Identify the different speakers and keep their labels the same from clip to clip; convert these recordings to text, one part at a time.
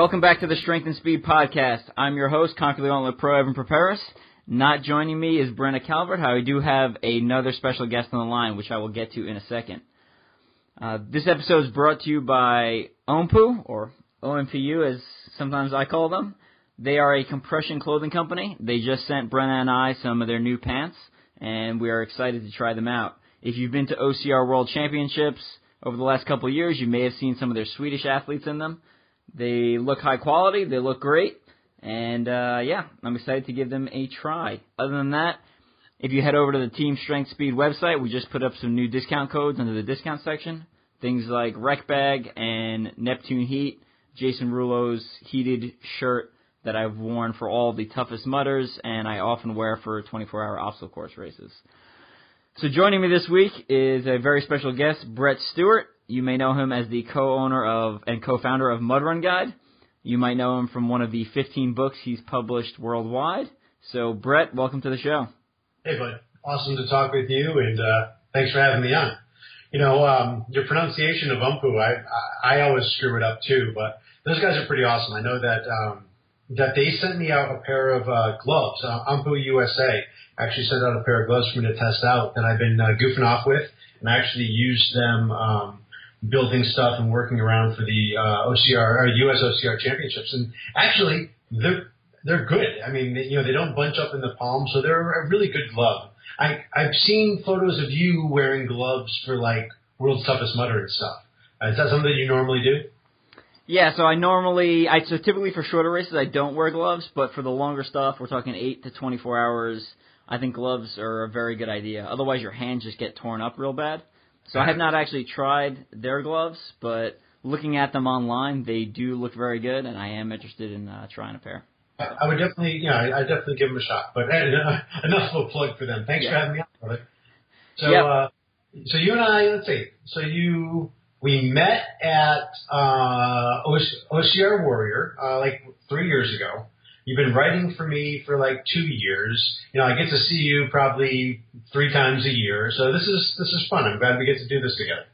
Speaker 1: Welcome back to the Strength and Speed Podcast. I'm your host, Conquer the Gauntlet Pro Evan Perperis. Not joining me is Brenna Calvert. I do have another special guest on the line, which I will get to in a second. Uh, this episode is brought to you by OMPU, or OMPU as sometimes I call them. They are a compression clothing company. They just sent Brenna and I some of their new pants, and we are excited to try them out. If you've been to OCR World Championships over the last couple years, you may have seen some of their Swedish athletes in them. They look high quality. They look great. And uh, yeah, I'm excited to give them a try. Other than that, if you head over to the Team Strength Speed website, we just put up some new discount codes under the discount section. Things like Wreck Bag and Neptune Heat, Jason Rulo's heated shirt that I've worn for all the toughest mudders, and I often wear for 24-hour obstacle course races. So joining me this week is a very special guest, Brett Stewart. You may know him as the co-owner of and co-founder of Mud Run Guide. You might know him from one of the 15 books he's published worldwide. So, Brett, welcome to the show.
Speaker 2: Hey, bud. Awesome to talk with you, and uh, thanks for having me on. You know, um, your pronunciation of Umpu, I, I always screw it up too, but those guys are pretty awesome. I know that um, that they sent me out a pair of uh, gloves. Uh, Umpu USA actually sent out a pair of gloves for me to test out that I've been uh, goofing off with, and I actually used them um, building stuff and working around for the uh, OCR or US OCR championships. And actually, they're they're good. I mean, you know, they don't bunch up in the palm, so they're a really good glove. I I've seen photos of you wearing gloves for like world's toughest mudder and stuff. Uh, is that something that you normally do?
Speaker 1: Yeah, so I normally, I so typically for shorter races I don't wear gloves, but for the longer stuff, we're talking eight to 24 hours. I think gloves are a very good idea. Otherwise, your hands just get torn up real bad. So I have not actually tried their gloves, but looking at them online, they do look very good, and I am interested in uh, trying a pair.
Speaker 2: I would definitely, yeah, I, I definitely give them a shot. But hey, enough of a plug for them. Thanks yeah. for having me on, brother. So, yep. uh, so you and I, let's see. So you, we met at uh, OCR Warrior uh, like three years ago. You've been writing for me for like two years. You know, I get to see you probably three times a year, so this is this is fun. I'm glad we get to do this together.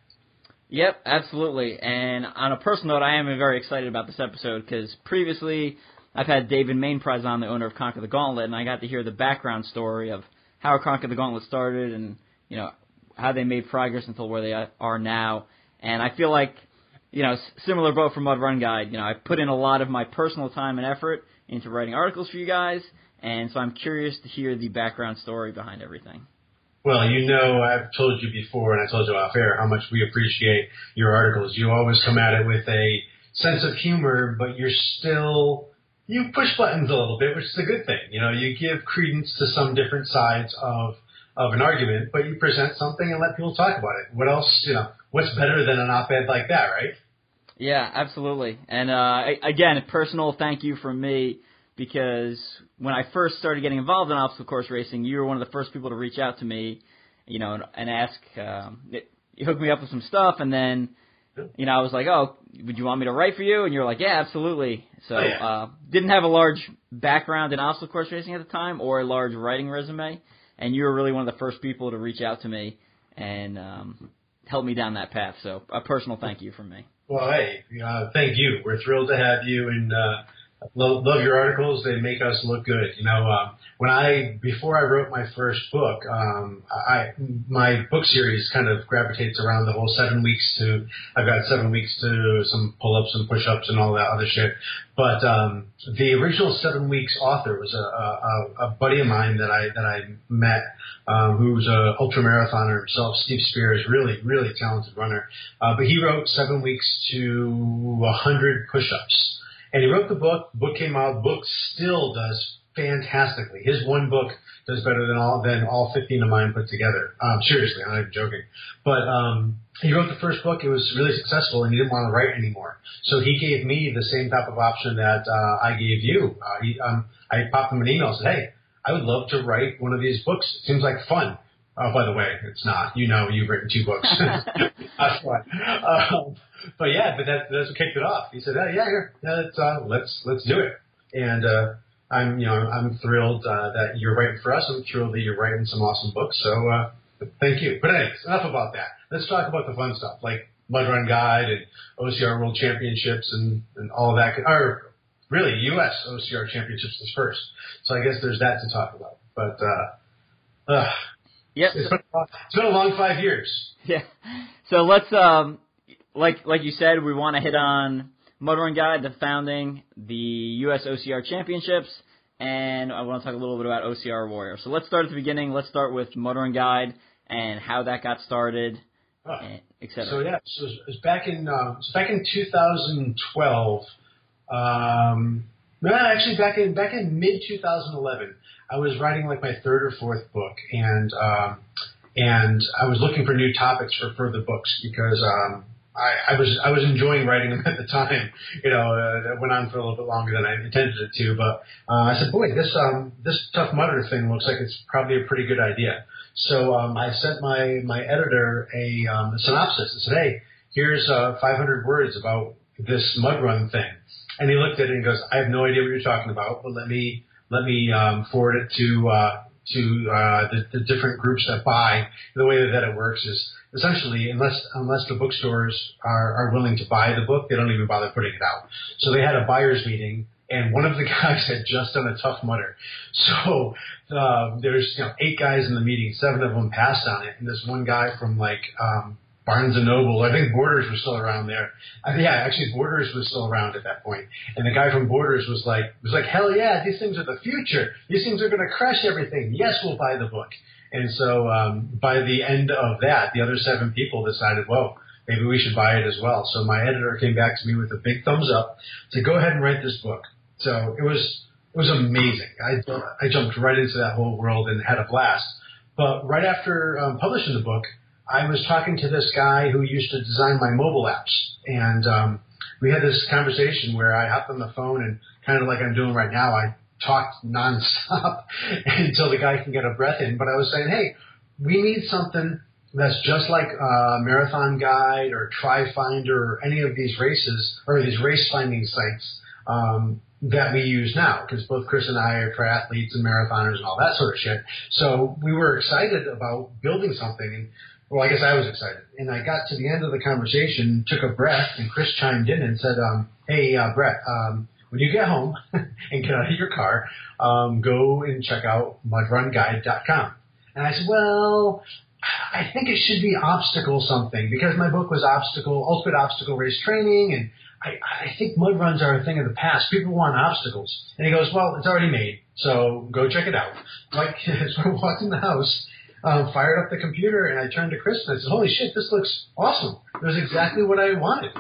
Speaker 1: Yep, absolutely. And on a personal note, I am very excited about this episode because previously I've had David Mainprize on, the owner of Conquer the Gauntlet, and I got to hear the background story of how Conquer the Gauntlet started and you know how they made progress until where they are now. And I feel like you know similar boat for Mud Run Guide. You know, I put in a lot of my personal time and effort into writing articles for you guys, and so I'm curious to hear the background story behind everything.
Speaker 2: Well, you know, I've told you before, and I told you off air how much we appreciate your articles. You always come at it with a sense of humor, but you're still you push buttons a little bit, which is a good thing. You know, you give credence to some different sides of of an argument, but you present something and let people talk about it. What else? You know, what's better than an op-ed like that, right?
Speaker 1: Yeah, absolutely. And uh, again, a personal thank you from me because when I first started getting involved in obstacle course racing, you were one of the first people to reach out to me, you know, and, and ask. Um, it, you hooked me up with some stuff, and then, you know, I was like, "Oh, would you want me to write for you?" And you're like, "Yeah, absolutely." So,
Speaker 2: oh, yeah.
Speaker 1: uh, didn't have a large background in obstacle course racing at the time, or a large writing resume, and you were really one of the first people to reach out to me and um, help me down that path. So, a personal thank you from me.
Speaker 2: Well, hey, uh, thank you. We're thrilled to have you, and uh, love, love your articles. They make us look good. You know, uh, when I before I wrote my first book, um, I my book series kind of gravitates around the whole seven weeks to. I've got seven weeks to some pull-ups and push-ups and all that other shit. But um, the original seven weeks author was a, a, a buddy of mine that I that I met, um, who's a ultra marathoner himself. Steve Spears, really really talented runner. Uh, but he wrote seven weeks to a hundred push-ups and he wrote the book. Book came out. Book still does fantastically. His one book does better than all than all 15 of mine put together. Um, seriously, I'm not even joking. But um, he wrote the first book. It was really successful, and he didn't want to write anymore. So he gave me the same type of option that uh, I gave you. Uh, he, um, I popped him an email and said, "Hey, I would love to write one of these books. It seems like fun." Oh, by the way, it's not. You know, you've written two books. That's fun. Um, but yeah, but that, that's what kicked it off. He said, oh, "Yeah, here, yeah, let's uh, let's let's do it." And uh, I'm you know I'm thrilled uh, that you're writing for us. I'm thrilled that you're writing some awesome books. So uh, thank you. But anyways, enough about that. Let's talk about the fun stuff like Mud Run Guide and OCR World Championships and and all of that. Or really, U.S. OCR Championships is first. So I guess there's that to talk about. But uh, uh,
Speaker 1: Yep.
Speaker 2: it's been, it's been a long five years.
Speaker 1: Yeah. So let's um like like you said, we want to hit on Run Guide, the founding, the U.S. OCR Championships, and I want to talk a little bit about OCR Warrior. So let's start at the beginning. Let's start with Run Guide and how that got started,
Speaker 2: Oh.
Speaker 1: and et cetera.
Speaker 2: So yeah, so it was back in uh, was back in 2012. Um, no, actually back in back in mid 2011, I was writing like my third or fourth book, and um, and I was looking for new topics for further books because um, I, I was I was enjoying writing them at the time. You know, uh, that went on for a little bit longer than I intended it to. But uh, I said, boy, this um, this tough mudder thing looks like it's probably a pretty good idea. So um, I sent my my editor a, um, a synopsis and said, hey, here's uh, 500 words about this mud run thing. And he looked at it and goes, I have no idea what you're talking about, but let me let me um, forward it to uh, to uh, the, the different groups that buy. The way that it works is essentially unless unless the bookstores are, are willing to buy the book, they don't even bother putting it out. So they had a buyers meeting. And one of the guys had just done a tough mudder. So uh, there's you know eight guys in the meeting, seven of them passed on it, and this one guy from like um, Barnes and Noble, I think Borders was still around there. Uh, yeah, actually Borders was still around at that point. And the guy from Borders was like, was like, hell yeah, these things are the future. These things are going to crush everything. Yes, we'll buy the book. And so um, by the end of that, the other seven people decided, whoa, maybe we should buy it as well. So my editor came back to me with a big thumbs up to go ahead and write this book. So it was it was amazing. I I jumped right into that whole world and had a blast. But right after um, publishing the book, I was talking to this guy who used to design my mobile apps, and um, we had this conversation where I hopped on the phone and kind of like I'm doing right now, I talked nonstop until the guy can get a breath in. But I was saying, hey, we need something that's just like Marathon Guide or Try Finder or any of these races or these race finding sites um, that we use now because both Chris and I are triathletes and marathoners and all that sort of shit. So we were excited about building something. And, well, I guess I was excited. And I got to the end of the conversation, took a breath, and Chris chimed in and said, um, "Hey, uh, Brett, um, when you get home and get out of your car, um, go and check out mudrunguide.com." And I said, "Well." I think it should be obstacle something because my book was obstacle, ultimate obstacle race training, and I, I think mud runs are a thing of the past. People want obstacles. And he goes, well, it's already made, so go check it out. Like, so I walked in the house, um, fired up the computer, and I turned to Chris and I said, holy shit, this looks awesome. It was exactly what I wanted.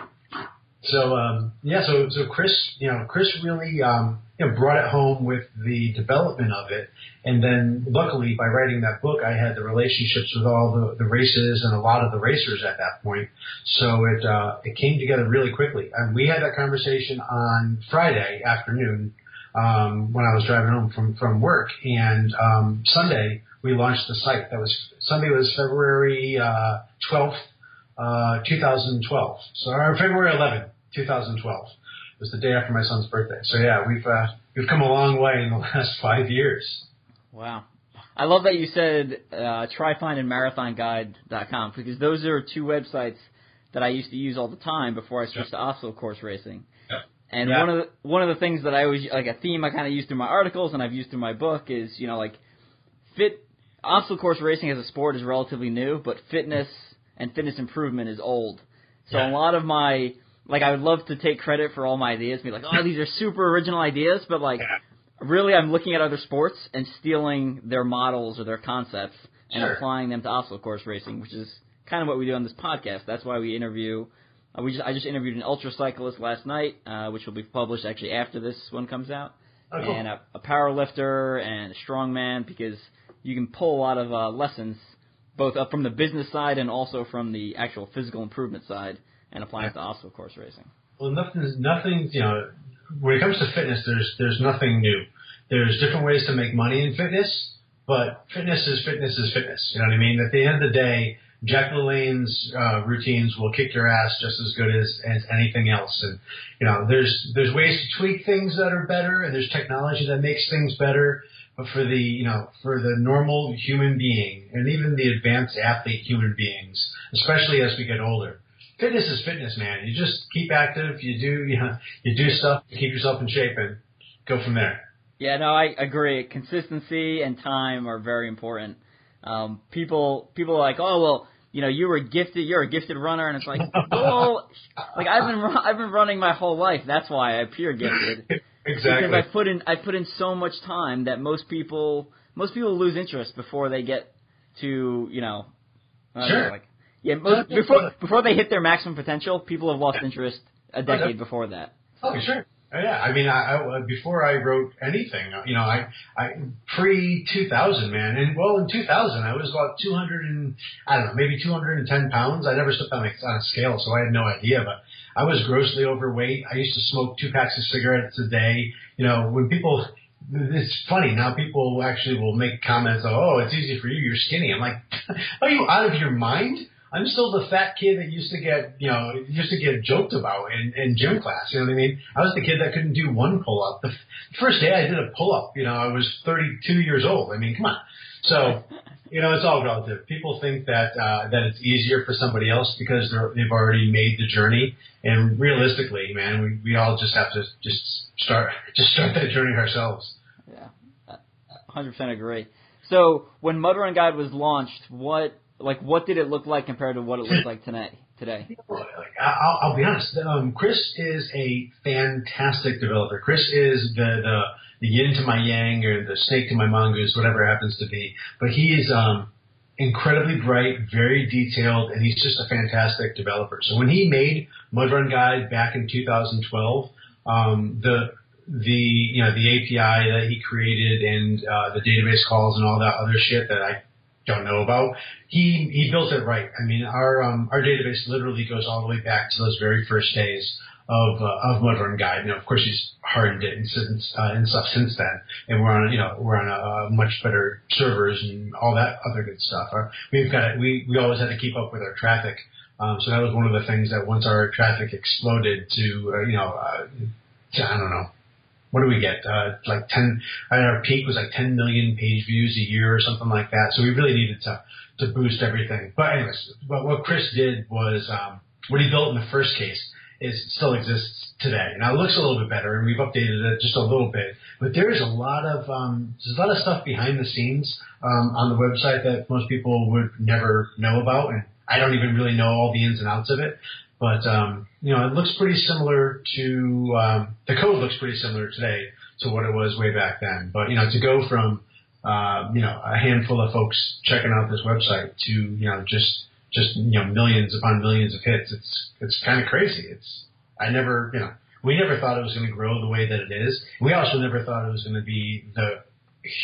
Speaker 2: So, um, yeah, so, so Chris, you know, Chris really, um, you know, brought it home with the development of it. And then luckily by writing that book, I had the relationships with all the, the races and a lot of the racers at that point. So it, uh, it came together really quickly. And we had that conversation on Friday afternoon, um, when I was driving home from, from work. And, um, Sunday we launched the site. That was, Sunday was February, uh, 12th, uh, 2012. So, or February 11th, 2012 it was the day after my son's birthday. So yeah, we've uh, we've come a long way in the last five years.
Speaker 1: Wow. I love that you said uh, TriFind and marathonguide.com because those are two websites that I used to use all the time before I switched to obstacle course racing.
Speaker 2: Yep.
Speaker 1: And
Speaker 2: Yeah.
Speaker 1: one of the, one of the things that I always like a theme I kind of use through my articles and I've used through my book is you know like fit obstacle course racing as a sport is relatively new, but fitness and fitness improvement is old. So
Speaker 2: Yeah.
Speaker 1: a lot of my like I would love to take credit for all my ideas, be like, oh, these are super original ideas, but like
Speaker 2: Yeah.
Speaker 1: really I'm looking at other sports and stealing their models or their concepts and
Speaker 2: Sure.
Speaker 1: applying them to obstacle course racing, which is kind of what we do on this podcast. That's why we interview. Uh, we just I just interviewed an ultra cyclist last night, uh, which will be published actually after this one comes out,
Speaker 2: Oh, cool.
Speaker 1: and a, a power lifter and a strongman because you can pull a lot of uh, lessons both up from the business side and also from the actual physical improvement side and apply it to obstacle course racing.
Speaker 2: Well, nothing's nothing. You know, when it comes to fitness, there's there's nothing new. There's different ways to make money in fitness, but fitness is fitness is fitness. You know what I mean? At the end of the day, Jack LaLanne's uh, routines will kick your ass just as good as, as anything else. And you know, there's there's ways to tweak things that are better, and there's technology that makes things better. But for the you know for the normal human being, and even the advanced athlete human beings, especially as we get older, fitness is fitness, man. You just keep active. You do you know you do stuff to keep yourself in shape, and go from there.
Speaker 1: Yeah, no, I agree. Consistency and time are very important. Um, people people are like, oh well, you know, you were gifted. You're a gifted runner, and it's like, well, like I've been I've been running my whole life. That's why I appear gifted.
Speaker 2: exactly.
Speaker 1: Because I put in I put in so much time that most people most people lose interest before they get to you know. Don't know,
Speaker 2: Sure.
Speaker 1: like, yeah, most, before before they hit their maximum potential, people have lost interest a decade before that.
Speaker 2: Oh, sure. Oh, yeah. I mean, I, I before I wrote anything, you know, I I pre two thousand, man, and well, in two thousand, I was about two hundred and I don't know, maybe two hundred and ten pounds. I never stepped on a, on a scale, so I had no idea, but I was grossly overweight. I used to smoke two packs of cigarettes a day. You know, when people. It's funny now. People actually will make comments. Of, oh, it's easy for you. You're skinny. I'm like, are you out of your mind? I'm still the fat kid that used to get, you know, used to get joked about in, in gym class. You know what I mean? I was the kid that couldn't do one pull up. The first day I did a pull up, you know, I was 32 years old. I mean, come on. So, you know, it's all relative. People think that uh, that it's easier for somebody else because they're, they've already made the journey. And realistically, man, we we all just have to just start just start that journey ourselves.
Speaker 1: Yeah, hundred percent agree. So when Mud Run Guide was launched, what like what did it look like compared to what it looks like today? Today,
Speaker 2: I'll, I'll be honest. Um, Chris is a fantastic developer. Chris is the, the the yin to my yang or the snake to my mongoose, whatever happens to be. But he is um, incredibly bright, very detailed, and he's just a fantastic developer. So when he made Mud Run Guide back in 2012, um, the the you know the API that he created and uh, the database calls and all that other shit that I don't know about. He he built it right. I mean, our um, our database literally goes all the way back to those very first days of uh, of Mud Run Guide. Now, of course, he's hardened it and since uh, and stuff since then, and we're on you know we're on a, much better servers and all that other good stuff. Uh, we've got we we always had to keep up with our traffic. Um, so that was one of the things that once our traffic exploded to uh, you know uh, to, I don't know what do we get? Uh, like 10, I mean, our peak was like 10 million page views a year or something like that. So we really needed to, to boost everything. But anyways, but what Chris did was, um, what he built in the first case is still exists today. Now it looks a little bit better and we've updated it just a little bit, but there is a lot of, um, there's a lot of stuff behind the scenes, um, on the website that most people would never know about. And I don't even really know all the ins and outs of it. But um, you know, it looks pretty similar to um, the code looks pretty similar today to what it was way back then. But you know, to go from uh, you know a handful of folks checking out this website to you know just just you know millions upon millions of hits, it's it's kind of crazy. It's I never you know we never thought it was going to grow the way that it is. We also never thought it was going to be the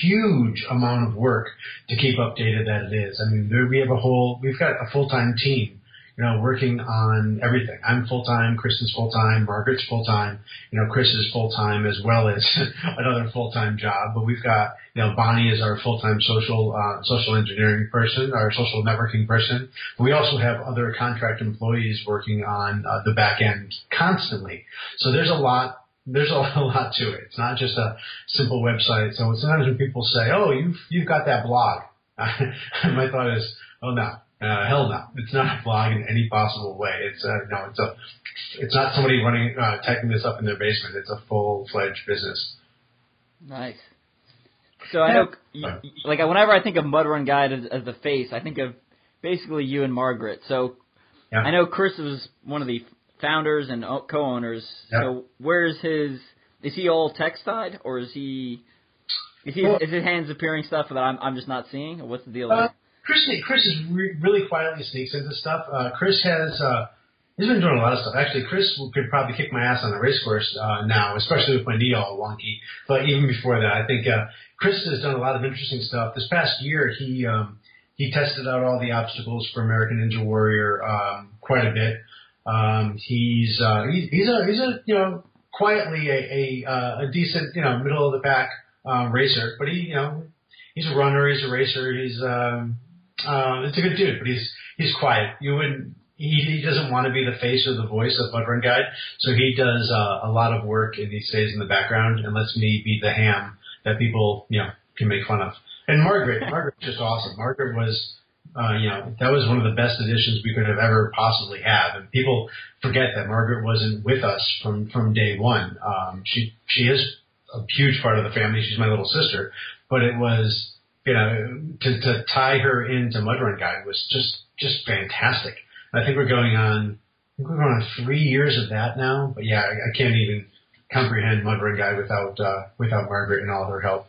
Speaker 2: huge amount of work to keep updated that it is. I mean, there, we have a whole, we've got a full-time team you know, working on everything. I'm full time, Chris is full time, Margaret's full time, you know, Chris is full time as well as another full time job. But we've got, you know, Bonnie is our full time social uh, social engineering person, our social networking person. But we also have other contract employees working on uh, the back end constantly. So there's a lot there's a lot to it. It's not just a simple website. So sometimes when people say, "Oh, you've you've got that blog," my thought is, "Oh no, uh, hell no, it's not a blog in any possible way. It's uh, no, it's a, it's not somebody running uh, typing this up in their basement. It's a full fledged business.
Speaker 1: Nice. So I know, you, like, whenever I think of Mud Run Guide as, as the face, I think of basically you and Margaret. So
Speaker 2: Yeah.
Speaker 1: I know Chris was one of the founders and co-owners.
Speaker 2: Yeah.
Speaker 1: So where's his? Is he all tech side, or is he? Is he?
Speaker 2: Well-
Speaker 1: is his hands appearing stuff that I'm I'm just not seeing? What's the deal?
Speaker 2: Uh? Chris, Chris is re- really quietly sneaks into stuff. Uh, Chris has uh, he's been doing a lot of stuff. Actually, Chris could probably kick my ass on a race course uh, now, especially with my knee all wonky. But even before that, I think uh, Chris has done a lot of interesting stuff. This past year, he um, he tested out all the obstacles for American Ninja Warrior um, quite a bit. Um, he's uh, he, he's a he's a you know quietly a a, uh, a decent you know middle of the pack um, racer, but he you know he's a runner, he's a racer, he's um, uh, it's a good dude, but he's he's quiet. You wouldn't. He, he doesn't want to be the face or the voice of Mud Run Guide, so he does uh, a lot of work and he stays in the background and lets me be the ham that people you know can make fun of. And Margaret, Margaret's just awesome. Margaret was uh, you know, that was one of the best additions we could have ever possibly had. And people forget that Margaret wasn't with us from from day one. Um, she she is a huge part of the family. She's my little sister, but it was you know to to tie her into Mudrun Guide was just just fantastic. I think we're going on. I think we're going on three years of that now. But yeah, I, I can't even comprehend Mudrun Guide without uh, without Margaret and all her help.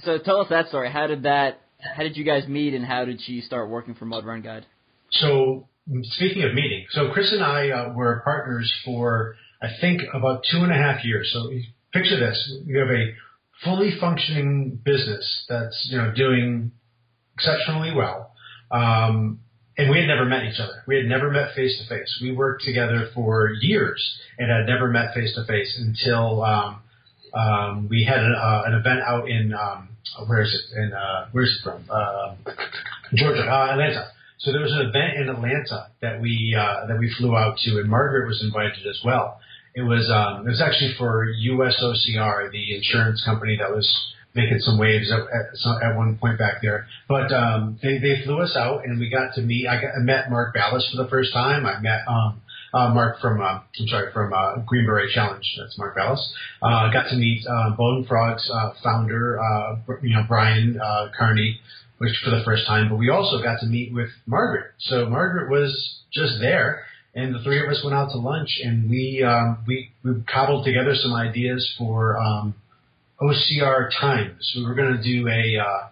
Speaker 1: So tell us that story. How did that how did you guys meet, and how did she start working for Mud Run Guide?
Speaker 2: So speaking of meeting, so Chris and I uh, were partners for I think about two and a half years. So picture this: you have a fully functioning business that's you know doing exceptionally well. Um, and we had never met each other. We had never met face to face. We worked together for years and had never met face to face until um, um, we had an, uh, an event out in um, where is it? In uh, where is it from? Uh, Georgia, Atlanta. So there was an event in Atlanta that we uh, that we flew out to, and Margaret was invited as well. It was um, it was actually for USOCR, the insurance company that was making some waves at, at, at one point back there. But um, they they flew us out, and we got to meet. I, got, I met Mark Ballas for the first time. I met um, uh, Mark from uh, I'm sorry from uh, Green Beret Challenge. That's Mark Ballas. Uh, got to meet uh, Bone Frogs uh, founder, uh, you know Brian uh, Carney, which for the first time. But we also got to meet with Margaret. So Margaret was just there, and the three of us went out to lunch, and we um, we we cobbled together some ideas for um, OCR Times. We were going to do a uh,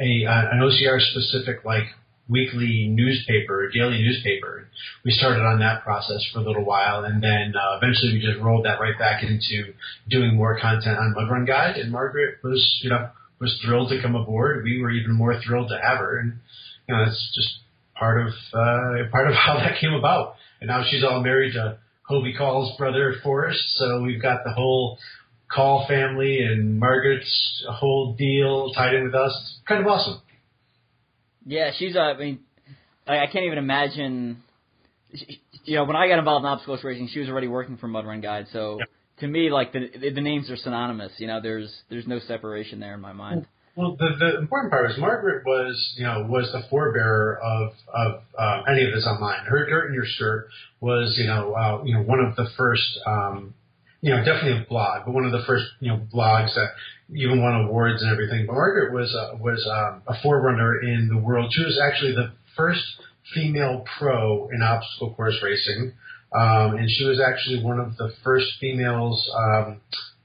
Speaker 2: a uh, an OCR specific like weekly newspaper, daily newspaper. We started on that process for a little while, and then uh, eventually we just rolled that right back into doing more content on Mud Run Guide. And Margaret was, you know, was thrilled to come aboard. We were even more thrilled to have her, and you know, it's just part of uh, part of how that came about. And now she's all married to Hobie Call's brother Forrest, so we've got the whole Call family and Margaret's whole deal tied in with us. It's kind of awesome.
Speaker 1: Yeah, she's. Uh, I mean, I, I can't even imagine. You know, when I got involved in obstacle racing, she was already working for Mud Run Guide. So yep. to me, like the the names are synonymous. You know, there's there's no separation there in my mind.
Speaker 2: Well, the, the important part was Margaret was, you know, was the forebearer of of uh, any of this online. Her dirt in your skirt was, you know, uh, you know, one of the first, um, you know, definitely a blog, but one of the first, you know, blogs that even won awards and everything. But Margaret was uh, was um, a forerunner in the world. She was actually the first female pro in obstacle course racing, um, and she was actually one of the first females um,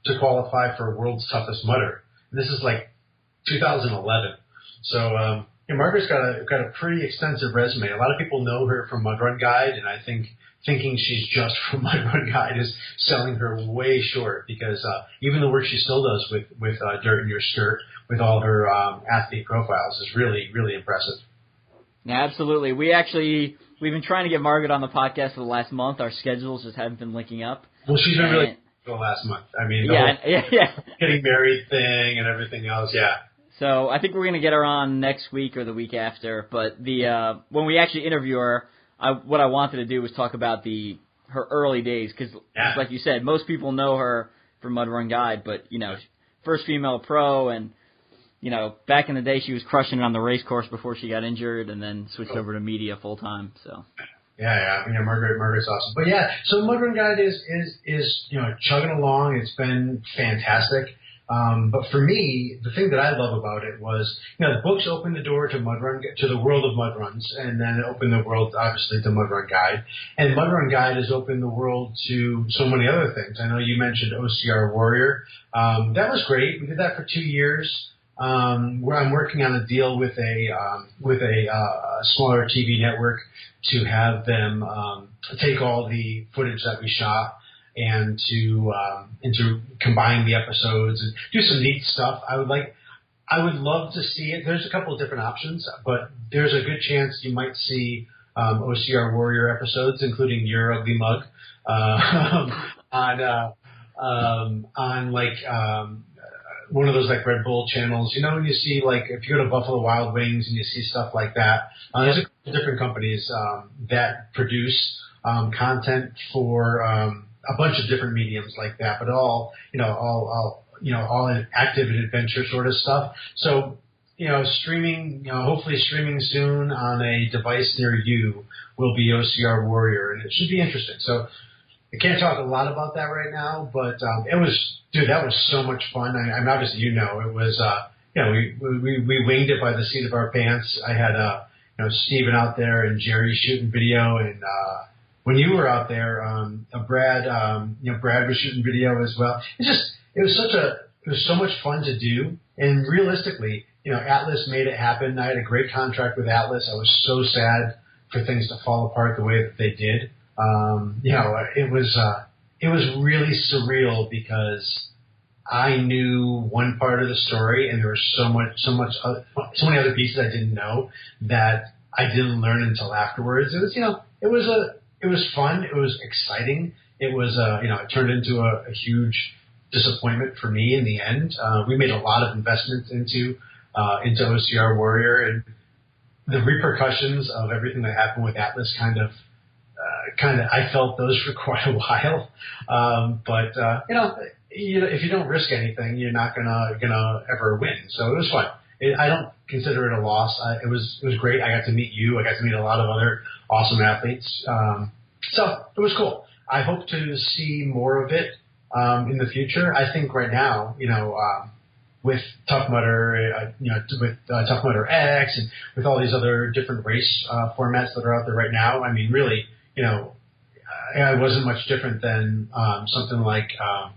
Speaker 2: to qualify for World's Toughest Mudder. This is like 2011. So um, Margaret's got a got a pretty extensive resume. A lot of people know her from Mud Run Guide, and I think thinking she's just from Mud Run Guide is selling her way short because uh, even the work she still does with with uh, Dirt in Your Skirt with all her um, athlete profiles is really really impressive.
Speaker 1: Yeah, absolutely. We actually we've been trying to get Margaret on the podcast for the last month. Our schedules just haven't been linking up.
Speaker 2: Well, she's been and, really the last month. I mean,
Speaker 1: yeah, yeah, yeah,
Speaker 2: getting married thing and everything else. Yeah.
Speaker 1: So I think we're gonna get her on next week or the week after. But the uh, when we actually interview her, I, what I wanted to do was talk about the her early days because,
Speaker 2: yeah.
Speaker 1: like you said, most people know her from Mud Run Guide, but you know, first female pro, and you know, back in the day, she was crushing it on the race course before she got injured, and then switched over to media full time. So.
Speaker 2: Yeah, yeah, you know, Margaret, Margaret's awesome. But yeah, so Mud Run Guide is is is you know chugging along. It's been fantastic. Um, but for me, the thing that I love about it was, you know, the books opened the door to mud run to the world of mud runs, and then it opened the world, obviously, to Mud Run Guide. And Mud Run Guide has opened the world to so many other things. I know you mentioned OCR Warrior. Um, that was great. We did that for two years. Um, where I'm working on a deal with a um, with a uh, smaller TV network to have them um, take all the footage that we shot and to um, and to combine the episodes and do some neat stuff. I would like. I would love to see it. There's a couple of different options, but there's a good chance you might see um, OCR Warrior episodes, including your ugly mug, uh, on uh, um, on like um, one of those like Red Bull channels. You know, when you see like if you go to Buffalo Wild Wings and you see stuff like that, uh, there's a couple different companies um, that produce um, content for um, a bunch of different mediums like that, but all you know, all, all you know, all active and adventure sort of stuff. So you know, streaming, you know, hopefully streaming soon on a device near you will be OCR Warrior, and it should be interesting. So I can't talk a lot about that right now, but um, it was, dude, that was so much fun. I, I mean, obviously, you know, it was, uh, you know, we, we we winged it by the seat of our pants. I had, uh, you know, Steven out there and Jerry shooting video, and uh, when you were out there, um, Brad, um, you know, Brad was shooting video as well. It just, it was such a, it was so much fun to do, and realistically, you know, Atlas made it happen. I had a great contract with Atlas. I was so sad for things to fall apart the way that they did um, you know, it was uh, it was really surreal because I knew one part of the story, and there was so much, so much, so many other pieces I didn't know that I didn't learn until afterwards. It was, you know, it was a, it was fun, it was exciting, it was, uh, you know, it turned into a, a huge disappointment for me in the end. Uh, we made a lot of investments into uh, into OCR Warrior, and the repercussions of everything that happened with Atlas kind of kind of I felt those for quite a while. Um, but uh, you know, you, if you don't risk anything, you're not gonna gonna ever win. So it was fun. It, I don't consider it a loss. I, it was it was great. I got to meet you. I got to meet a lot of other awesome athletes. Um, so it was cool. I hope to see more of it um, in the future. I think right now, you know, um, with Tough Mudder, uh, you know, with uh, Tough Mudder X, and with all these other different race uh, formats that are out there right now. I mean, really, you know, I wasn't much different than um, something like um,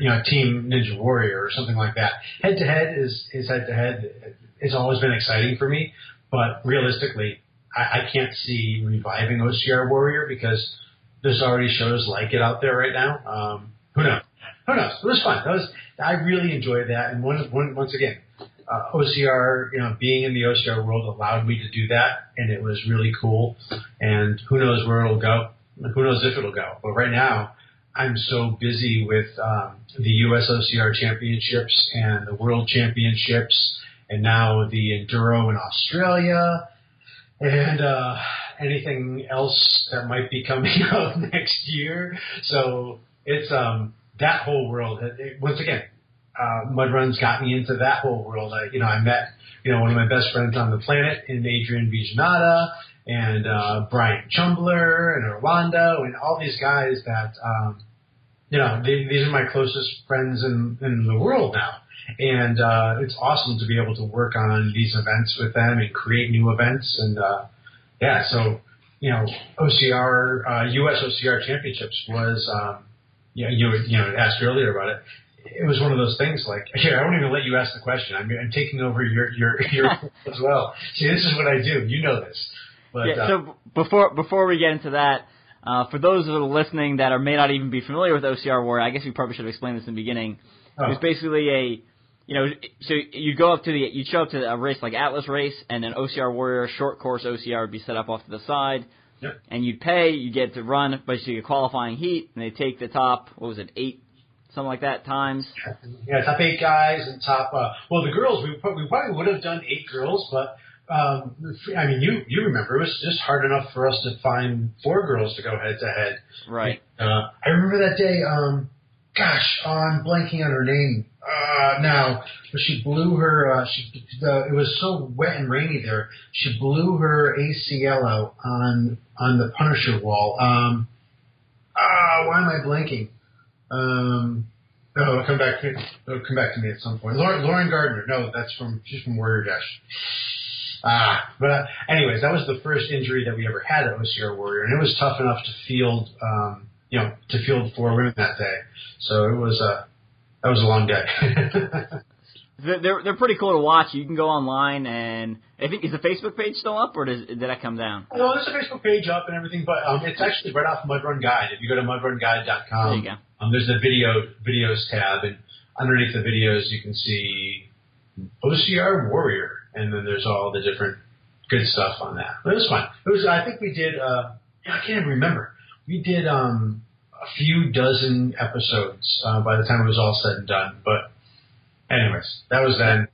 Speaker 2: you know Team Ninja Warrior or something like that. Head to head is is head to head. It's always been exciting for me, but realistically, I, I can't see reviving OCR Warrior because there's already shows like it out there right now. Um, who knows? Who knows? It was fun. That was I really enjoyed that, and one, one once again, uh, OCR, you know, being in the OCR world allowed me to do that, and it was really cool. And who knows where it'll go? Who knows if it'll go? But right now, I'm so busy with um, the U.S. OCR Championships and the World Championships, and now the Enduro in Australia, and uh, anything else that might be coming up next year. So it's um, that whole world. It, once again, uh, mud runs got me into that whole world. I, you know, I met, you know, one of my best friends on the planet in Adrian Bijanada and, uh, Brian Chumbler and Orlando and all these guys that, um, you know, they, these are my closest friends in, in the world now. And, uh, it's awesome to be able to work on these events with them and create new events. And, uh, yeah, so, you know, OCR, uh, US OCR championships was, um, you know, you, you know, asked earlier about it it was one of those things like here I won't even let you ask the question. I'm, I'm taking over your your your as well. See, this is what I do. You know this. But,
Speaker 1: yeah. Uh, so before before we get into that, uh, for those that are listening that are may not even be familiar with OCR War, I guess we probably should have explained this in the beginning. Oh. It was basically a you know, so you'd go up to the, you'd show up to a race like Atlas race, and an OCR Warrior short course OCR would be set up off to the side,
Speaker 2: yep.
Speaker 1: and you'd pay, you get to run basically a qualifying heat, and they take the top, what was it, eight something like that times.
Speaker 2: Yeah, top eight guys and top. Uh, well, the girls we we probably would have done eight girls, but um, I mean, you you remember it was just hard enough for us to find four girls to go head to head.
Speaker 1: Right.
Speaker 2: Uh, I remember that day. Um, gosh, oh, I'm blanking on her name uh, now. But she blew her. Uh, she it was so wet and rainy there. She blew her ACL out on on the Punisher wall. Um, ah, why am I blanking? Um, no, it'll come back. To, it'll come back to me at some point. Lauren, Lauren Gardner. No, that's from she's from Warrior Dash. Ah, but uh, anyways, that was the first injury that we ever had at OCR Warrior, and it was tough enough to field, um, you know, to field four women that day. So it was a uh, that was a long day.
Speaker 1: They're they're pretty cool to watch. You can go online and I think is the Facebook page still up or does did that come down?
Speaker 2: No, there's a Facebook page up and everything, but um, it's actually right off Mud Run Guide. If you go to mudrunguide.com,
Speaker 1: There you go.
Speaker 2: um, there's the video videos tab, and underneath the videos you can see OCR Warrior, and then there's all the different good stuff on that. But it was fun. It was. I think we did. Uh, I can't even remember. We did um, a few dozen episodes uh, by the time it was all said and done. But anyways, that was then.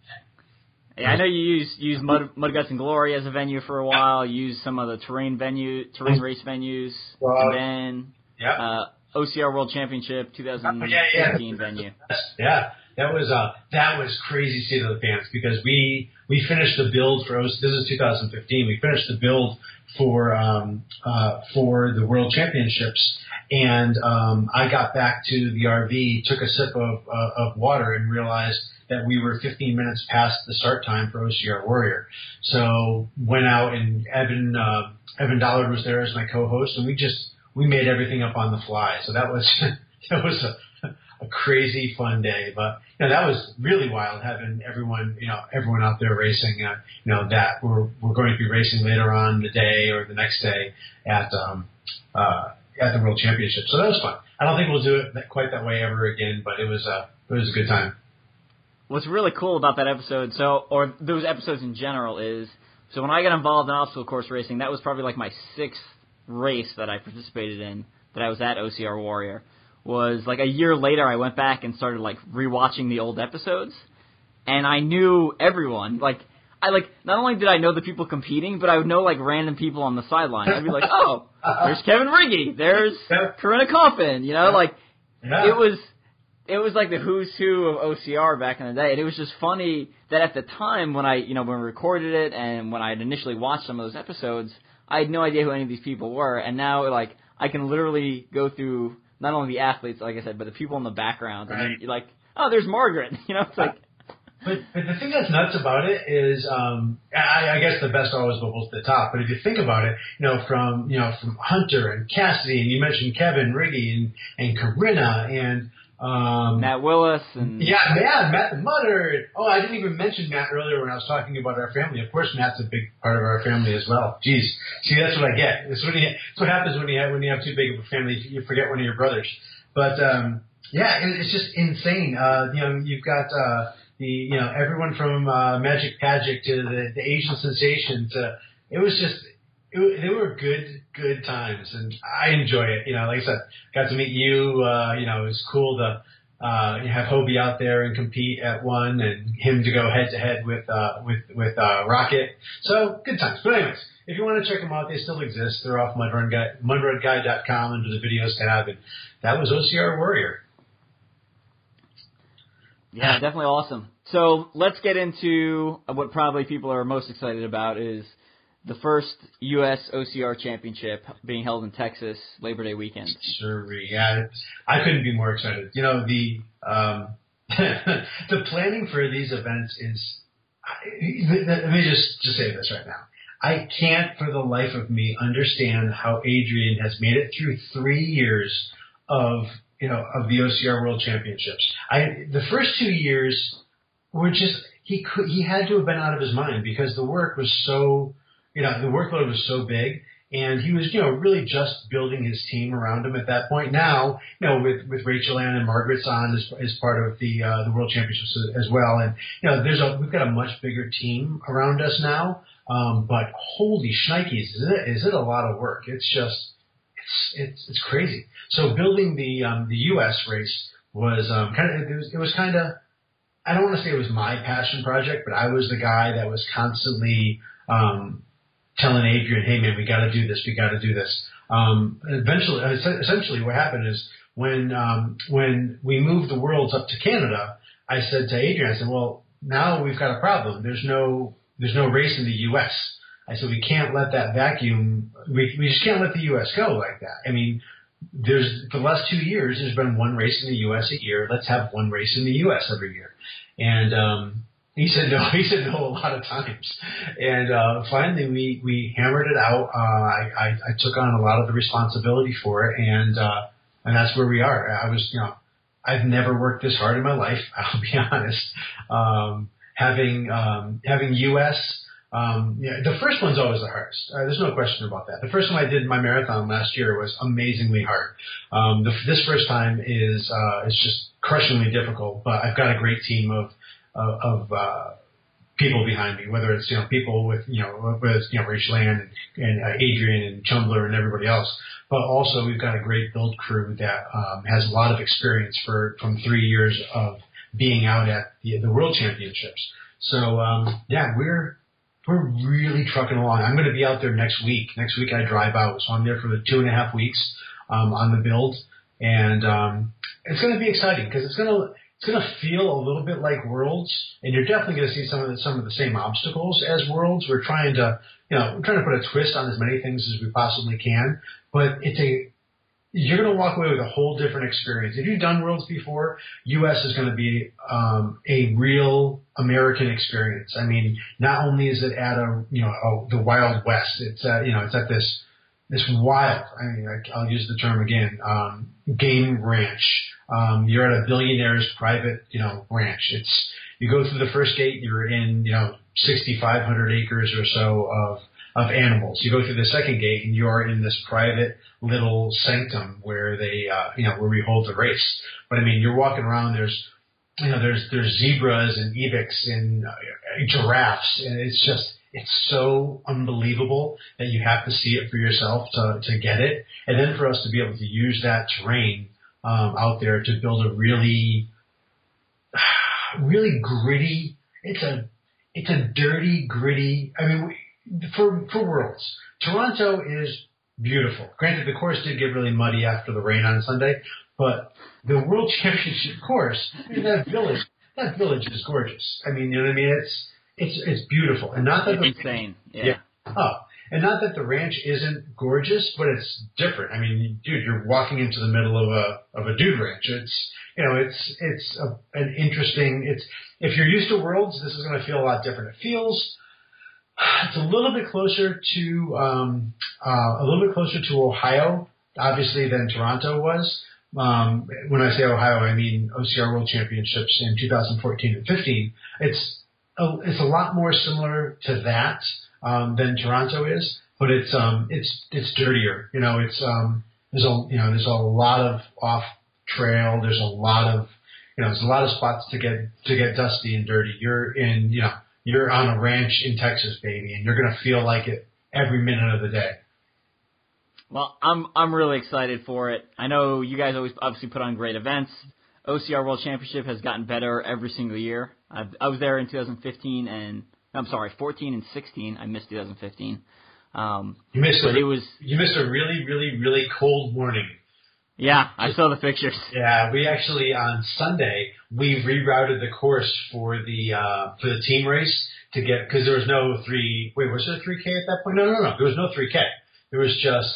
Speaker 1: Yeah, I know you use use Mud Mud Guts and Glory as a venue for a while. You use some of the terrain venue terrain race venues,
Speaker 2: Well,
Speaker 1: and then
Speaker 2: Yeah.
Speaker 1: uh, OCR World Championship 2015
Speaker 2: Yeah, yeah.
Speaker 1: venue.
Speaker 2: Yeah, that was uh, that was crazy seat of the pants because we we finished the build for this is 2015. We finished the build for um, uh, for the World Championships, and um, I got back to the RV, took a sip of uh, of water, and realized that we were 15 minutes past the start time for OCR Warrior. So went out and Evan uh, Evan Dollard was there as my co-host, and we just we made everything up on the fly. So that was that was a, a crazy fun day. But you know, that was really wild having everyone you know everyone out there racing. Uh, you know that we're we're going to be racing later on the day or the next day at um, uh, at the World Championship. So that was fun. I don't think we'll do it that, quite that way ever again, but it was a it was a good time.
Speaker 1: What's really cool about that episode, so or those episodes in general, is so when I got involved in obstacle course racing, that was probably like my sixth race that I participated in that I was at OCR Warrior. Was like a year later, I went back and started like rewatching the old episodes, and I knew everyone. Like I like not only did I know the people competing, but I would know like random people on the sideline. I'd be like, oh, there's Kevin Riggy, there's Corinna Coffin, you know, like
Speaker 2: Yeah.
Speaker 1: it was it was like the who's who of OCR back in the day, and it was just funny that at the time when I you know when we recorded it and when I had initially watched some of those episodes, I had no idea who any of these people were, and now like I can literally go through not only the athletes, like I said, but the people in the background, and then you're like, oh, there's Margaret, you know, it's like
Speaker 2: But, but the thing that's nuts about it is, um, I, I guess the best always bubbles to the top. But if you think about it, you know, from you know from Hunter and Cassidy, and you mentioned Kevin Riggy and and Corinna and um,
Speaker 1: Matt Willis and
Speaker 2: yeah, Matt, Matt the Mutter. Oh, I didn't even mention Matt earlier when I was talking about our family. Of course, Matt's a big part of our family as well. Jeez, see, that's what I get. That's what, you, that's what happens when you have when you have too big of a family. You forget one of your brothers. But um, yeah, it, it's just insane. Uh, you know, you've got uh, the you know everyone from uh, Magic Pagic to the, the Asian sensation to it was just. It, they were good, good times, and I enjoy it. You know, like I said, got to meet you. Uh, you know, it was cool to uh, have Hobie out there and compete at one, and him to go head to head with uh, with with uh, Rocket. So good times. But anyways, if you want to check them out, they still exist. They're off Mudrun Guide, mudrunguide.com under the videos tab, and that was OCR Warrior.
Speaker 1: Yeah, definitely awesome. So let's get into what probably people are most excited about is the first U.S. OCR Championship being held in Texas Labor Day weekend.
Speaker 2: Sure, yeah, I couldn't be more excited. You know the um, the planning for these events is. Let me just just say this right now. I can't for the life of me understand how Adrian has made it through three years of you know of the OCR World Championships. I the first two years were just he could he had to have been out of his mind because the work was so you know the workload was so big and he was you know really just building his team around him at that point. Now you know with with Rachel Ann and Margaret's on as, as part of the uh, the World Championships as well, and you know there's a we've got a much bigger team around us now. Um, but holy shnikes, is it is it a lot of work? It's just it's it's it's crazy. So building the um, the U.S. race was um, kind of it was, it was kind of I don't want to say it was my passion project, but I was the guy that was constantly um, telling Adrian, "Hey man, we got to do this. We got to do this." Um, eventually, essentially, what happened is when um, when we moved the worlds up to Canada, I said to Adrian, I said, "Well, now we've got a problem. There's no there's no race in the U.S." I said, "We can't let that vacuum. We we just can't let the U.S. go like that. I mean." There's for the last two years. There's been one race in the U.S. a year. Let's have one race in the U.S. every year. And um, he said no. He said no a lot of times. And uh, finally, we we hammered it out. Uh, I, I I took on a lot of the responsibility for it, and uh, and that's where we are. I was you know I've never worked this hard in my life. I'll be honest. Um, having um, having US. Um, yeah, the first one's always the hardest. Uh, there's no question about that. The first time I did my marathon last year was amazingly hard. Um, the, this first time is uh, it's just crushingly difficult, but I've got a great team of of, of uh, people behind me, whether it's you know people with you know with you know Rachel Ann and, and uh, Adrian and Chumbler and everybody else, but also we've got a great build crew that um, has a lot of experience for from three years of being out at the, the World Championships. So um, yeah, we're we're really trucking along. I'm going to be out there next week. Next week I drive out, so I'm there for the two and a half weeks um, on the build, and um, it's going to be exciting because it's going to it's going to feel a little bit like Worlds, and you're definitely going to see some of the, some of the same obstacles as Worlds. We're trying to, you know, we're trying to put a twist on as many things as we possibly can, but it's a you're going to walk away with a whole different experience. If you've done Worlds before, US is going to be um, a real American experience. I mean, not only is it at a you know a, the Wild West, it's at, you know it's at this this wild. I mean, I, I'll use the term again, um, game ranch um, you're at a billionaire's private, you know, ranch. It's you go through the first gate, you're in, you know, 6,500 acres or so of of animals. You go through the second gate, and you're in this private little sanctum where they, uh, you know, where we hold the race. But I mean, you're walking around. There's you know, there's there's zebras and ibex and uh, giraffes, and it's just it's so unbelievable that you have to see it for yourself to to get it, and then for us to be able to use that terrain um, out there to build a really, really gritty. It's a it's a dirty, gritty. I mean, for for worlds, Toronto is beautiful. Granted, the course did get really muddy after the rain on Sunday, but the World Championship course, that village, that village is gorgeous. I mean, you know what I mean? It's it's it's beautiful, and not that
Speaker 1: it's
Speaker 2: the,
Speaker 1: insane. Yeah.
Speaker 2: yeah. Oh, and not that the ranch isn't gorgeous, but it's different. I mean, dude, you're walking into the middle of a of a dude ranch. It's you know, it's it's a, an interesting. It's if you're used to worlds, this is going to feel a lot different. It feels it's a little bit closer to um, uh, a little bit closer to Ohio, obviously, than Toronto was. Um, when I say Ohio, I mean OCR World Championships in 2014 and 15. It's a, it's a lot more similar to that um, than Toronto is, but it's um, it's it's dirtier. You know, it's um, there's a you know there's a lot of off trail. There's a lot of you know there's a lot of spots to get to get dusty and dirty. You're in you know you're on a ranch in Texas, baby, and you're gonna feel like it every minute of the day.
Speaker 1: Well, I'm I'm really excited for it. I know you guys always obviously put on great events. OCR World Championship has gotten better every single year. I've, I was there in 2015 and I'm sorry, 14 and 16. I missed 2015. Um,
Speaker 2: you missed
Speaker 1: but
Speaker 2: a,
Speaker 1: it was
Speaker 2: you missed a really really really cold morning.
Speaker 1: Yeah, I saw the pictures.
Speaker 2: Yeah, we actually on Sunday we rerouted the course for the uh, for the team race to get because there was no three. Wait, was there three K at that point? No, no, no. There was no three K. There was just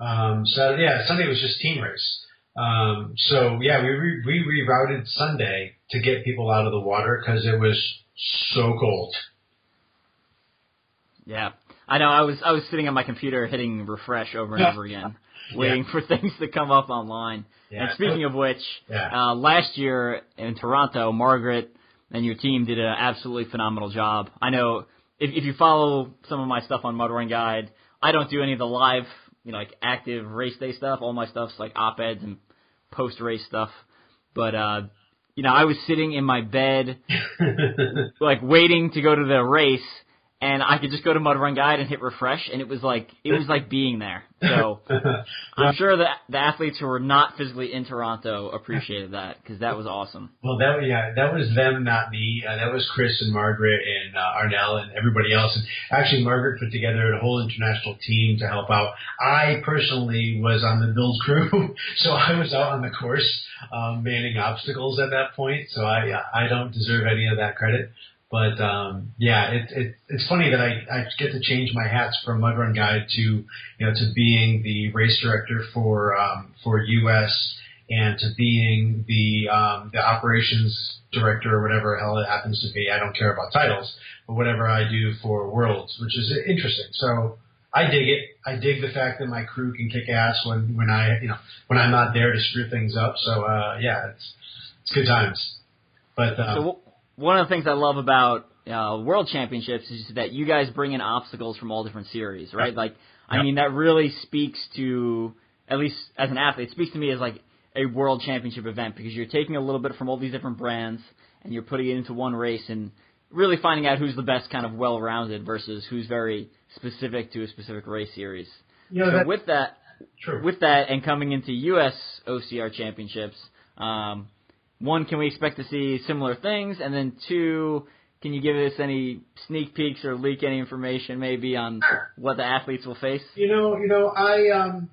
Speaker 2: um, Saturday. Yeah, Sunday was just team race. Um, so yeah, we re- we rerouted Sunday to get people out of the water because it was so cold.
Speaker 1: Yeah, I know. I was I was sitting on my computer hitting refresh over and over again, waiting
Speaker 2: yeah.
Speaker 1: for things to come up online.
Speaker 2: Yeah.
Speaker 1: And speaking of which,
Speaker 2: Yeah.
Speaker 1: uh, last year in Toronto, Margaret and your team did an absolutely phenomenal job. I know if if you follow some of my stuff on Mud Run Guide, I don't do any of the live, you know, like active race day stuff. All my stuff's like op eds and post race stuff. But uh, you know, I was sitting in my bed, like waiting to go to the race, and I could just go to Mud Run Guide and hit refresh, and it was like it was like being there. So I'm sure that the athletes who were not physically in Toronto appreciated that because that was awesome.
Speaker 2: Well, that yeah, that was them, not me. Uh, that was Chris and Margaret and uh, Arnell and everybody else. And actually, Margaret put together a whole international team to help out. I personally was on the build crew, so I was out on the course um, manning obstacles at that point. So I I don't deserve any of that credit. But um, yeah, it, it, it's funny that I, I get to change my hats from Mud Run Guide to you know to being the race director for um, for US and to being the um, the operations director or whatever hell it happens to be. I don't care about titles, but whatever I do for Worlds, which is interesting. So I dig it. I dig the fact that my crew can kick ass when when I you know when I'm not there to screw things up. So uh, yeah, it's it's good times. But uh,
Speaker 1: so one of the things I love about uh, World Championships is that you guys bring in obstacles from all different series, right? Like, I
Speaker 2: Yep.
Speaker 1: mean, that really speaks to, at least as an athlete, it speaks to me as like a World Championship event because you're taking a little bit from all these different brands and you're putting it into one race and really finding out who's the best kind of well-rounded versus who's very specific to a specific race series.
Speaker 2: you know
Speaker 1: So with that,
Speaker 2: true.
Speaker 1: with that and coming into U.S. OCR championships, um, one, can we expect to see similar things? And then two, can you give us any sneak peeks or leak any information maybe on what the athletes will face?
Speaker 2: You know, you know, I um,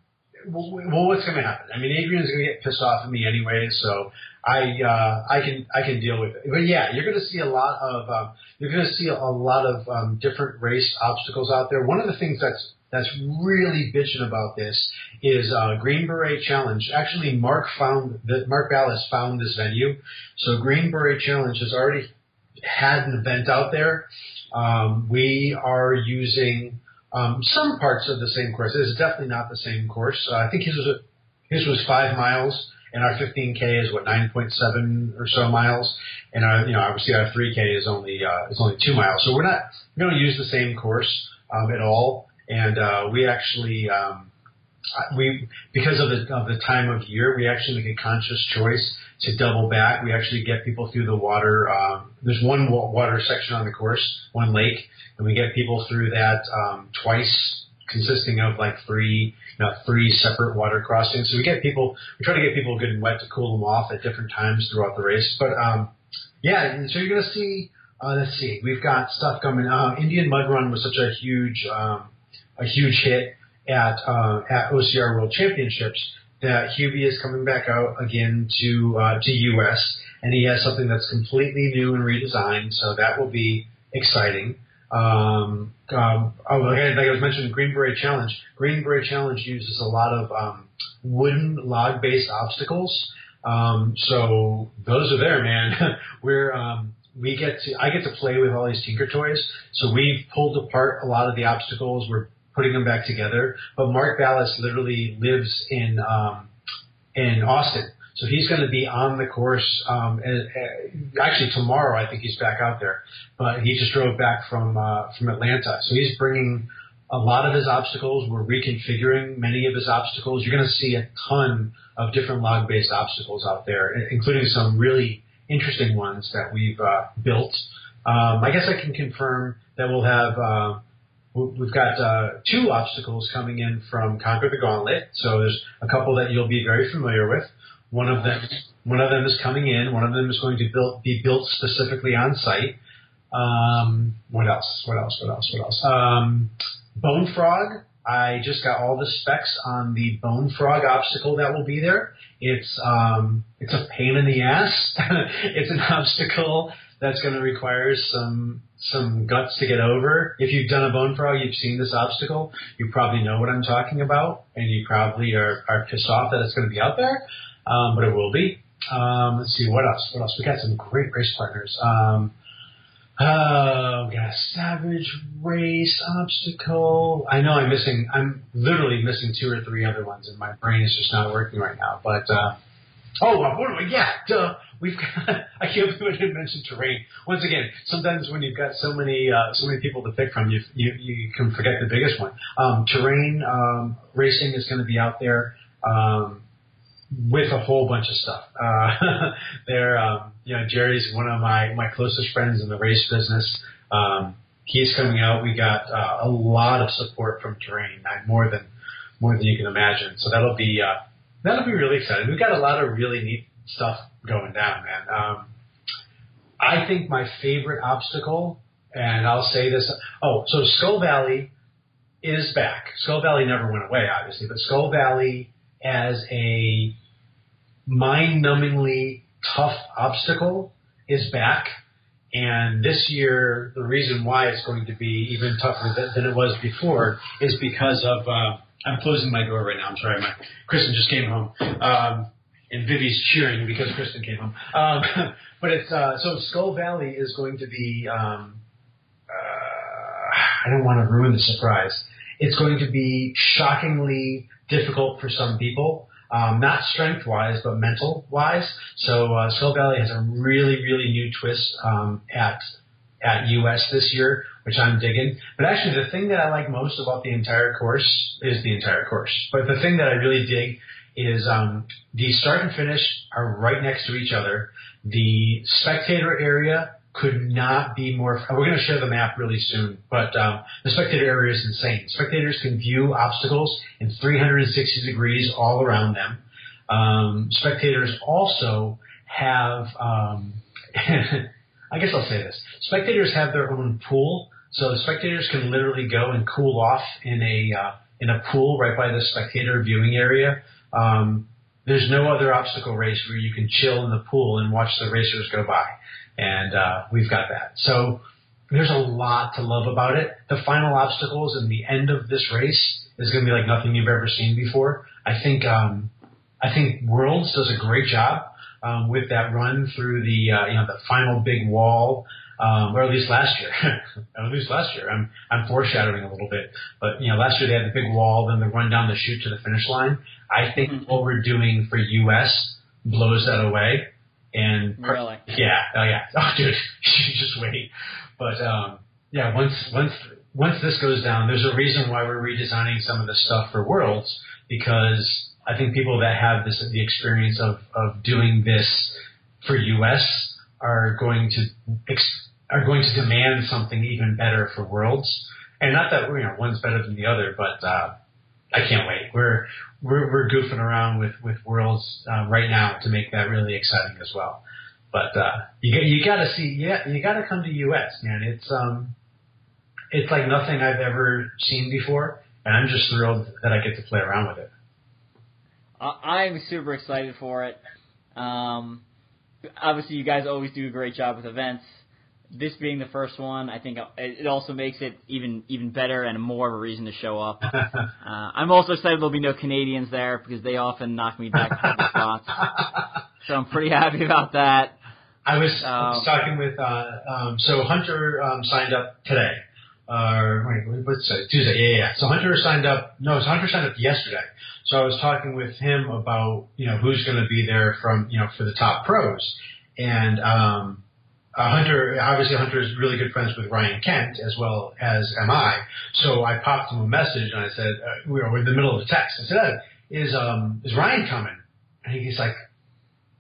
Speaker 2: well, what's going to happen? I mean, Adrian's going to get pissed off at me anyway, so I uh, I can I can deal with it. But yeah, you're going to see a lot of um, you're going to see a lot of um, different race obstacles out there. One of the things that's that's really bitching about this is uh, Green Beret Challenge. Actually, Mark found that Mark Ballas found this venue, so Green Beret Challenge has already had an event out there. Um, we are using um, some parts of the same course. It's definitely not the same course. Uh, I think his was a, his was five miles, and our 15k is what 9.7 or so miles, and our you know obviously our 3k is only uh, is only two miles. So we're not we don't use the same course um, at all, and uh, we actually. Um, we because of the of the time of year, we actually make a conscious choice to double back. We actually get people through the water. Um, there's one water section on the course, one lake, and we get people through that um, twice, consisting of like three, you know, three separate water crossings. So we get people, we try to get people good and wet to cool them off at different times throughout the race. But um, yeah, and so you're gonna see. Uh, let's see, we've got stuff coming. Uh, Indian Mud Run was such a huge, um, a huge hit at uh, at OCR World Championships that Hubie is coming back out again to uh, to US, and he has something that's completely new and redesigned. So that will be exciting. Um, um, oh, like I, was mentioning, Green Beret Challenge. Green Beret Challenge uses a lot of um, wooden log-based obstacles. Um, so those are there, man. We're um, we get to I get to play with all these Tinker Toys. So we've pulled apart a lot of the obstacles. We're putting them back together. But Mark Ballas literally lives in um, in Austin. So he's going to be on the course. Um, and, actually, tomorrow I think he's back out there. But he just drove back from uh, from Atlanta, so he's bringing a lot of his obstacles. We're reconfiguring many of his obstacles. You're going to see a ton of different log-based obstacles out there, including some really interesting ones that we've uh, built. Um, I guess I can confirm that we'll have. Uh, we- We've got uh, two obstacles coming in from Conquer the Gauntlet. So there's a couple that you'll be very familiar with. One of them, one of them is coming in. One of them is going to build, be built specifically on site. Um, what else? What else? What else? What else? Um, Bone Frog. I just got all the specs on the Bone Frog obstacle that will be there. It's um, it's a pain in the ass. it's an obstacle that's going to require some some guts to get over. If you've done a bone frog, you've seen this obstacle. You probably know what I'm talking about, and you probably are, are pissed off that it's going to be out there, um, but it will be. Um, let's see what else. What else? We got some great race partners. Um, oh, we got savage race obstacle. I know I'm missing. I'm literally missing two or three other ones, and my brain is just not working right now. But uh, oh, uh, what do we? Yeah, duh. We've got. I can't believe I didn't mention terrain. Once again, sometimes when you've got so many uh, so many people to pick from, you you, you can forget the biggest one. Um, terrain um, racing is going to be out there. Um, with a whole bunch of stuff. Uh, there, um, you know, Jerry's one of my, my closest friends in the race business. Um, he's coming out. We got uh, a lot of support from Terrain, more than more than you can imagine. So that'll be uh, that'll be really exciting. We've got a lot of really neat stuff going down, man. Um, I think my favorite obstacle, and I'll say this. Oh, so Skull Valley is back. Skull Valley never went away, obviously, but Skull Valley as a mind-numbingly tough obstacle is back. And this year, the reason why it's going to be even tougher than, than it was before is because of. Uh, I'm closing my door right now. I'm sorry, my Kristen just came home, um, and Vivi's cheering because Kristen came home. Um, but it's uh, so Skull Valley is going to be. Um, uh, I don't want to ruin the surprise. It's going to be shockingly difficult for some people. Um, not strength wise, but mental wise. So uh, Skull Valley has a really, really new twist um, at at US this year, which I'm digging. But actually, the thing that I like most about the entire course is the entire course. But the thing that I really dig is um, the start and finish are right next to each other. The spectator area could not be more. We're going to share the map really soon, but um, the spectator area is insane. Spectators can view obstacles in 360 degrees all around them. Um, spectators also have. Um, I guess I'll say this: spectators have their own pool, so the spectators can literally go and cool off in a uh, in a pool right by the spectator viewing area. Um, there's no other obstacle race where you can chill in the pool and watch the racers go by and uh, we've got that. So there's a lot to love about it. The final obstacles and the end of this race is going to be like nothing you've ever seen before. I think um, I think Worlds does a great job um, with that run through the uh, you know the final big wall. Um, or at least last year, at least last year. I'm I'm foreshadowing a little bit, but you know, last year they had the big wall, then the run down the chute to the finish line. I think mm-hmm. what we're doing for US blows that away. And
Speaker 1: really?
Speaker 2: yeah, oh yeah, oh dude, just wait. But um, yeah, once once once this goes down, there's a reason why we're redesigning some of the stuff for Worlds because I think people that have this the experience of of doing this for US are going to ex- are going to demand something even better for Worlds. And not that you know one's better than the other, but uh, I can't wait. We're we're, we're goofing around with with worlds uh, right now to make that really exciting as well. But uh, you you got to see, yeah, you got to come to US, man. It's um, it's like nothing I've ever seen before, and I'm just thrilled that I get to play around with it.
Speaker 1: I'm super excited for it. Um, obviously, you guys always do a great job with events this being the first one, I think it also makes it even even better and more of a reason to show up. uh, I'm also excited there'll be no Canadians there because they often knock me back to the spots. So I'm pretty happy about that.
Speaker 2: I was, um, talking with uh, um, so Hunter um, signed up today. Uh, wait, what's it? Tuesday? Yeah, yeah. So Hunter signed up. No, so Hunter signed up yesterday. So I was talking with him about you know who's going to be there from you know for the top pros, and um, uh, Hunter, obviously Hunter is really good friends with Ryan Kent as well as am I. So I popped him a message and I said, uh, we were in the middle of the text. I said, uh, is, um, is Ryan coming? And he's like,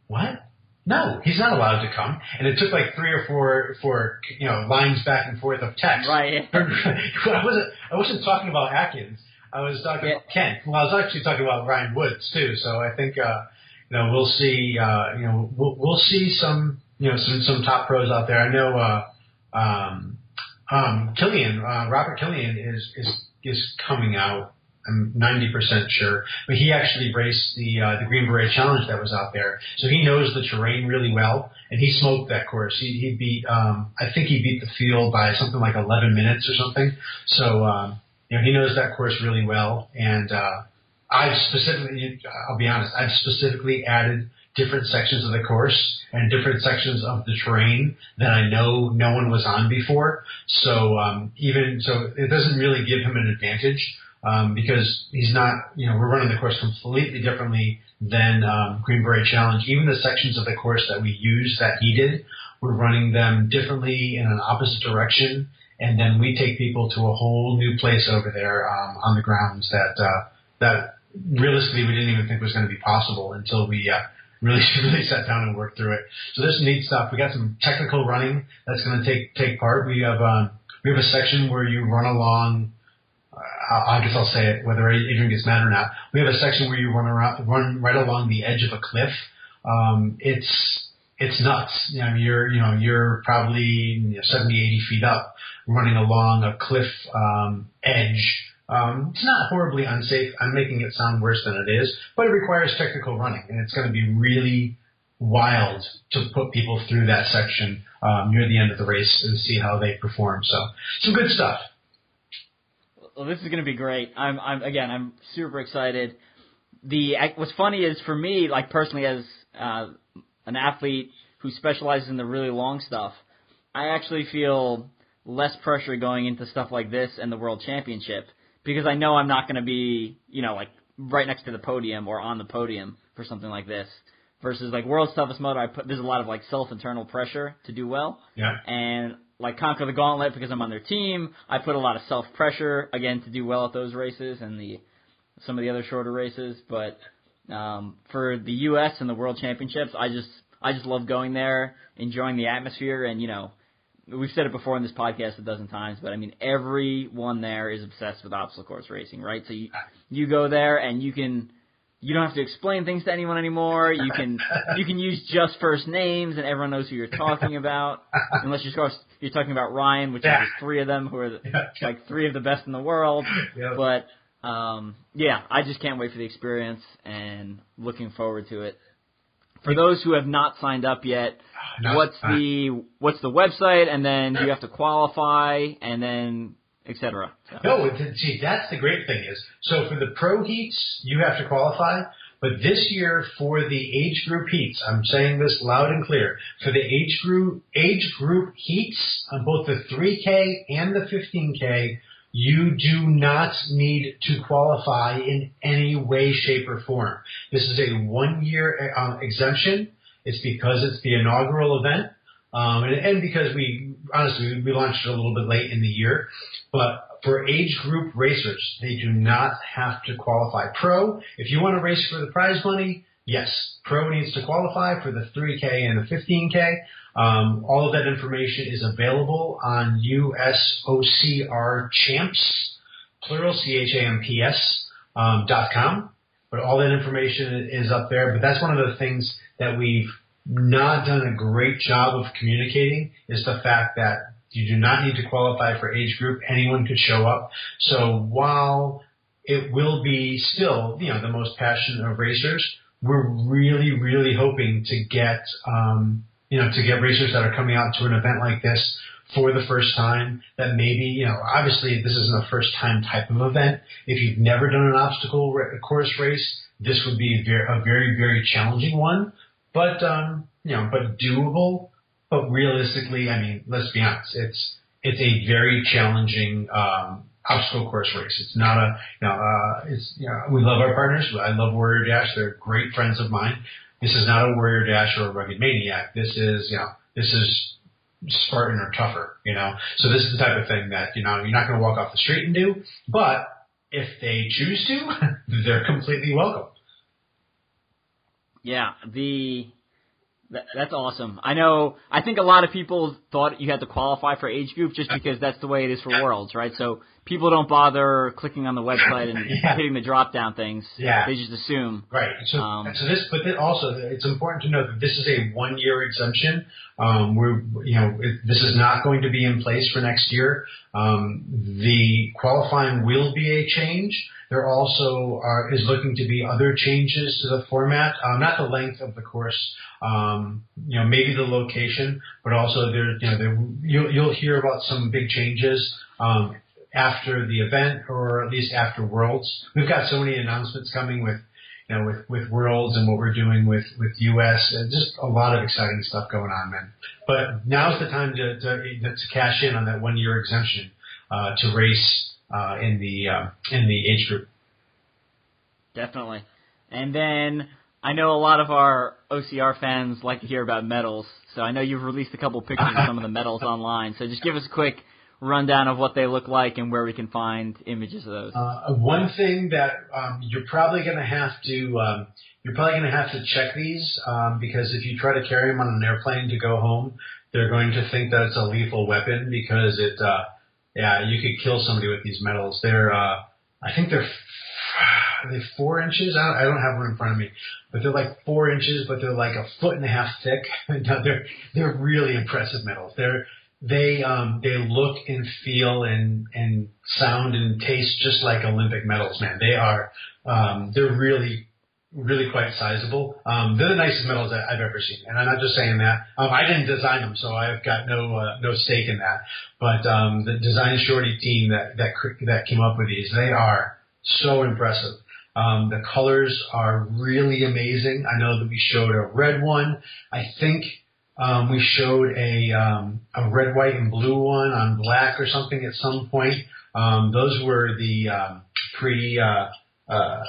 Speaker 2: what? No, he's not allowed to come. And it took like three or four, four, you know, lines back and forth of text.
Speaker 1: Right.
Speaker 2: I wasn't, I wasn't talking about Atkins. I was talking yeah. about Kent. Well, I was actually talking about Ryan Woods too. So I think, uh, you know, we'll see, uh, you know, we'll, we'll see some, you know some some top pros out there. I know uh, um, um, Killian, uh, Robert Killian is is is coming out. I'm 90% sure, but he actually raced the uh, the Green Beret Challenge that was out there, so he knows the terrain really well, and he smoked that course. He, he beat, um, I think he beat the field by something like 11 minutes or something. So um, you know he knows that course really well, and uh, I've specifically, I'll be honest, I've specifically added different sections of the course and different sections of the terrain that I know no one was on before. So um, even so, it doesn't really give him an advantage um, because he's not. You know, we're running the course completely differently than um, Green Challenge. Even the sections of the course that we use that he did, we're running them differently in an opposite direction. And then we take people to a whole new place over there um, on the grounds that uh, that realistically we didn't even think was going to be possible until we uh, really really sat down and worked through it. So there's some neat stuff. We got some technical running that's going to take take part. We have um, we have a section where you run along. Uh, I guess I'll say it, whether Adrian gets mad or not. We have a section where you run around, run right along the edge of a cliff. Um, it's it's nuts. You know, you're you know you're probably you know, 70, 80 feet up, running along a cliff um, edge um, it's not horribly unsafe. I'm making it sound worse than it is, but it requires technical running, and it's going to be really wild to put people through that section um, near the end of the race and see how they perform. So, some good stuff.
Speaker 1: Well, this is going to be great. I'm, I'm again, I'm super excited. The what's funny is for me, like personally, as uh, an athlete who specializes in the really long stuff, I actually feel less pressure going into stuff like this and the World Championship because I know I'm not going to be, you know, like right next to the podium or on the podium for something like this. Versus like World's Toughest Mudder, I put there's a lot of like self internal pressure to do well.
Speaker 2: Yeah.
Speaker 1: And like Conquer the Gauntlet because I'm on their team, I put a lot of self pressure again to do well at those races and the some of the other shorter races. But um, for the U.S. and the World Championships, I just I just love going there, enjoying the atmosphere, and you know we've said it before in this podcast a dozen times, but I mean everyone there is obsessed with obstacle course racing, right? So you you go there and you can you don't have to explain things to anyone anymore. You can you can use just first names and everyone knows who you're talking about. Unless you're you're talking about Ryan, which
Speaker 2: Yeah.
Speaker 1: is three of them who are the, like three of the best in the world.
Speaker 2: Yeah.
Speaker 1: But um, yeah, I just can't wait for the experience and looking forward to it. For those who have not signed up yet,
Speaker 2: Not-
Speaker 1: what's the what's the website, and then do you have to qualify, and then et cetera. So,
Speaker 2: No, see, that's the great thing is, so for the pro heats, you have to qualify, but this year for the age group heats, I'm saying this loud and clear, for the age group, age group heats on both the 3K and the 15K, you do not need to qualify in any way, shape, or form. This is a one-year uh, exemption. It's because it's the inaugural event. Um, and, and because we, honestly, we launched it a little bit late in the year. But for age group racers, they do not have to qualify. Pro, if you want to race for the prize money, yes, pro needs to qualify for the 3K and the 15K. Um, all of that information is available on USOCR champs, plural C-H-A-M-P-S, um, dot com. But all that information is up there. But that's one of the things that we've not done a great job of communicating is the fact that you do not need to qualify for age group. Anyone could show up. So while it will be still, you know, the most passionate of racers, we're really, really hoping to get, um, you know, to get racers that are coming out to an event like this for the first time that maybe, you know, obviously this isn't a first time type of event. If you've never done an obstacle course race, this would be a very, very challenging one, but, um, you know, but doable. But realistically, I mean, let's be honest, it's, it's a very challenging, um, obstacle course race. It's not a, you know, uh, it's, you know, we love our partners. I love Warrior Dash. They're great friends of mine. This is not a Warrior Dash or a Rugged Maniac. This is, you know, this is Spartan or tougher, you know. So this is the type of thing that, you know, you're not going to walk off the street and do, but if they choose to, they're completely welcome.
Speaker 1: yeah, the that, that's awesome. I know. I think a lot of people thought you had to qualify for age group just because that's the way it is for worlds, right? So people don't bother clicking on the website and
Speaker 2: Yeah.
Speaker 1: hitting the drop down things.
Speaker 2: Yeah.
Speaker 1: They just assume.
Speaker 2: Right. So,
Speaker 1: Um,
Speaker 2: so this, but then also, it's important to note that this is a one-year exemption. Um, we're, you know, it, this is not going to be in place for next year. Um, the qualifying will be a change. There also are, is looking to be other changes to the format, um, not the length of the course, um, you know, maybe the location, but also there, you know, there, you'll, you'll hear about some big changes. Um, after the event or at least after Worlds. We've got so many announcements coming with, you know, with, with Worlds and what we're doing with, with US and just a lot of exciting stuff going on, man. But now's the time to, to, to cash in on that one year exemption, uh, to race, uh, in the, uh, in the age group.
Speaker 1: Definitely. And then I know a lot of our OCR fans like to hear about medals. So I know you've released a couple pictures of some of the medals online. So just give us a quick rundown of what they look like and where we can find images of those.
Speaker 2: Uh, one thing that um, you're probably going to have to um, you're probably going to have to check these um, because if you try to carry them on an airplane to go home, they're going to think that it's a lethal weapon because it uh, yeah you could kill somebody with these metals. They're uh, I think they're are they four inches? I don't, I don't have one in front of me, but they're like four inches, but they're like a foot and a half thick. No, they're they're really impressive metals. They're they um they look and feel and and sound and taste just like Olympic medals, man. They are um they're really really quite sizable. Um they're the nicest medals that I've ever seen. And I'm not just saying that. Um I didn't design them, so I've got no uh, no stake in that. But um the design shorty team that that that came up with these, they are so impressive. Um, the colors are really amazing. I know that we showed a red one. I think um, we showed a um, a red, white, and blue one on black or something at some point. Um, those were the um, pre uh, uh,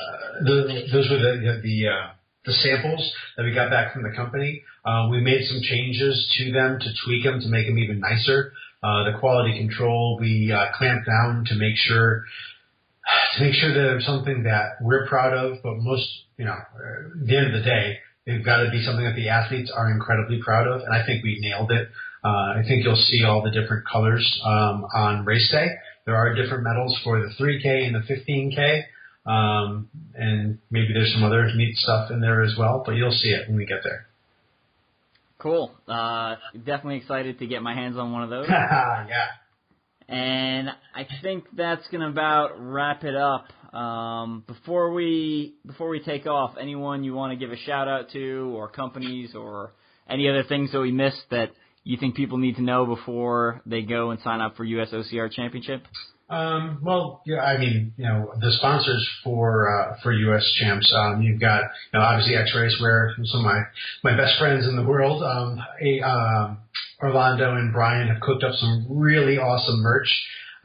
Speaker 2: the, those were the the uh, the samples that we got back from the company. Uh, we made some changes to them to tweak them to make them even nicer. Uh, the quality control we uh, clamped down to make sure to make sure that they're something that we're proud of, but most you know at the end of the day they've got to be something that the athletes are incredibly proud of, and I think we nailed it. Uh, I think you'll see all the different colors um, on race day. There are different medals for the 3K and the 15K. Um, and maybe there's some other neat stuff in there as well, but you'll see it when we get there.
Speaker 1: Cool. Uh, definitely excited to get my hands on one of those.
Speaker 2: yeah.
Speaker 1: And I think that's gonna about wrap it up. Um, before we before we take off, anyone you want to give a shout out to, or companies, or any other things that we missed that you think people need to know before they go and sign up for US OCR Championship?
Speaker 2: Um, well, yeah, I mean, you know, the sponsors for uh, for U.S. champs, um, you've got, you know, obviously X-Race, where some of my my best friends in the world, um, a, um, Orlando and Brian have cooked up some really awesome merch.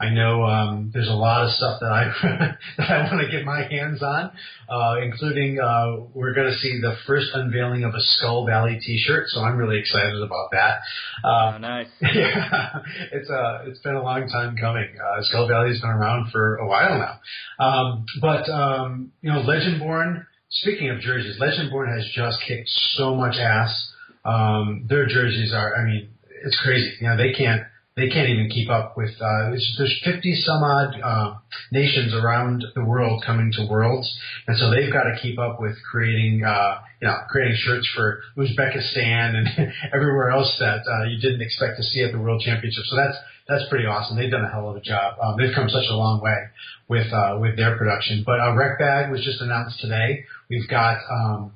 Speaker 2: I know um, there's a lot of stuff that I that I want to get my hands on, uh, including uh, we're going to see the first unveiling of a Skull Valley T-shirt, so I'm really excited about that.
Speaker 1: Uh, oh, nice.
Speaker 2: Yeah, it's uh, it's been a long time coming. Uh, Skull Valley's been around for a while now, um, but um, you know, Legendborn. Speaking of jerseys, Legendborn has just kicked so much ass. Um, their jerseys are, I mean, it's crazy. You know, they can't they can't even keep up with. Uh, there's 50 some odd uh, nations around the world coming to Worlds, and so they've got to keep up with creating, uh, you know, creating shirts for Uzbekistan and everywhere else that uh, you didn't expect to see at the World Championship. So that's that's pretty awesome. They've done a hell of a job. Um, they've come such a long way with uh, with their production. But uh, Wreck Bag was just announced today. We've got. Um,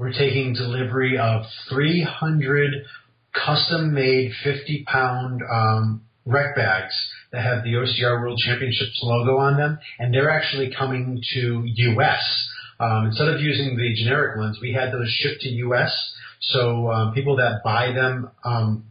Speaker 2: we're taking delivery of 300 custom made 50 pound um, Wreck Bags that have the OCR World Championships logo on them, and they're actually coming to US. Um, instead of using the generic ones, we had those shipped to US. So um, people that buy them, um,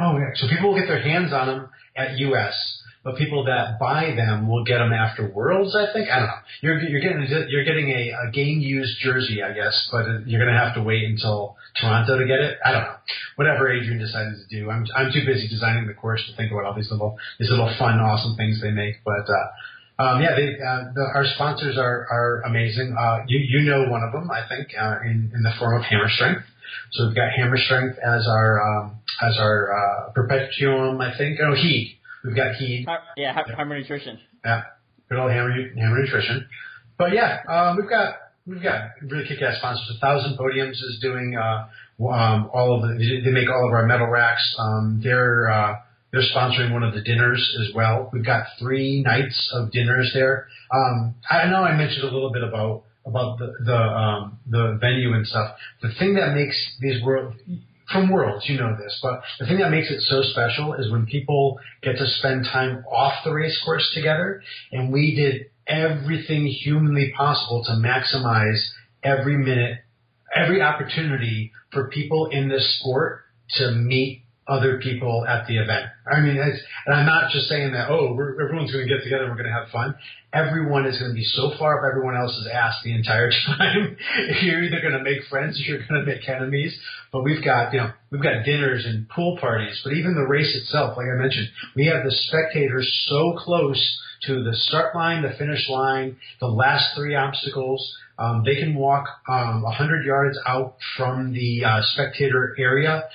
Speaker 2: oh yeah, so people will get their hands on them at US but people that buy them will get them after Worlds. I think I don't know. You're you're getting you're getting a, a game used jersey, I guess, but you're gonna have to wait until Toronto to get it. I don't know. Whatever Adrian decided to do, I'm I'm too busy designing the course to think about all these little these little fun, awesome things they make. But uh, um, yeah, they, uh, the, our sponsors are are amazing. Uh, you you know one of them, I think, uh, in in the form of Hammer Strength. So we've got Hammer Strength as our um, as our uh, Perpetuum, I think. Oh, Heed We've got Heed.
Speaker 1: Yeah, Hammer Nutrition.
Speaker 2: Yeah, good old Hammer, Hammer Nutrition. But yeah, um, we've got we've got really kick-ass sponsors. A Thousand Podiums is doing uh, um, all of the. They make all of our medal racks. Um, they're uh, they're sponsoring one of the dinners as well. We've got three nights of dinners there. Um, I know I mentioned a little bit about about the the um, the venue and stuff. The thing that makes these world from Worlds, you know this, but the thing that makes it so special is when people get to spend time off the race course together, and we did everything humanly possible to maximize every minute, every opportunity for people in this sport to meet other people at the event. I mean, and I'm not just saying that, oh, everyone's going to get together and we're going to have fun. Everyone is going to be so far up everyone else's ass the entire time. you're either going to make friends or you're going to make enemies. But we've got, you know, we've got dinners and pool parties, but even the race itself, like I mentioned, we have the spectators so close to the start line, the finish line, the last three obstacles. Um, they can walk um, 100 yards out from the uh, spectator area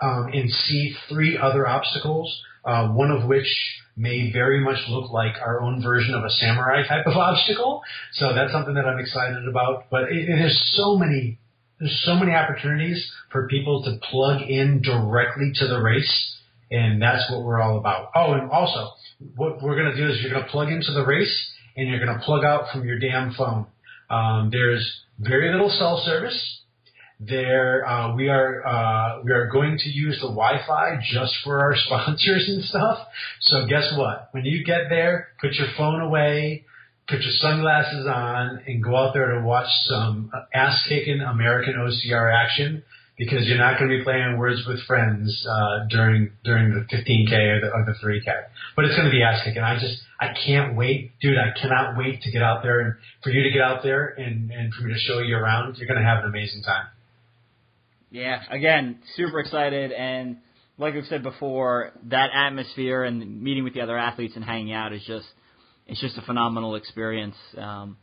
Speaker 2: um, and see three other obstacles, uh, one of which may very much look like our own version of a samurai type of obstacle. So that's something that I'm excited about. But it, it there's so many there's so many opportunities for people to plug in directly to the race, and that's what we're all about. Oh, and also, what we're going to do is you're going to plug into the race, and you're going to plug out from your damn phone. Um, there's very little cell service. There, uh, we are uh, we are going to use the Wi-Fi just for our sponsors and stuff. So guess what? When you get there, put your phone away, put your sunglasses on, and go out there to watch some ass-kicking American OCR action. because you're not going to be playing Words with Friends uh, during during the 15k or the, or the 3k. But it's going to be ass kicking. I just I can't wait, dude. I cannot wait to get out there and for you to get out there and and for me to show you around. You're going to have an amazing time.
Speaker 1: Yeah, again, super excited and like we've said before, that atmosphere and meeting with the other athletes and hanging out is just it's just a phenomenal experience. Um,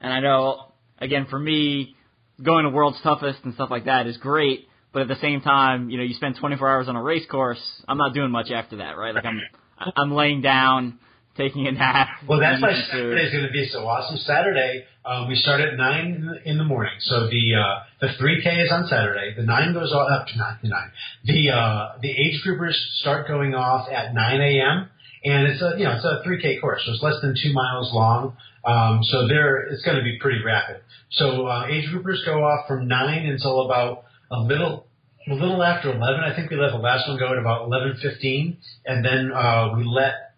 Speaker 1: and I know, again, for me, going to World's Toughest and stuff like that is great. But at the same time, you know, you spend 24 hours on a race course. I'm not doing much after that, right? Like I'm, I'm laying down, taking a nap.
Speaker 2: Well, that's why Saturday is going to be so awesome. Saturday, uh, we start at nine in the morning. So the uh, the 3K is on Saturday. The nine goes off up to nine. The nine. The uh, the age groupers start going off at 9 a.m. And it's a you know it's a 3K course, so it's less than two miles long. Um, so there, it's going to be pretty rapid. So uh, age groupers go off from nine until about a little a little after 11. I think we let the last one go at about 11:15, and then uh, we let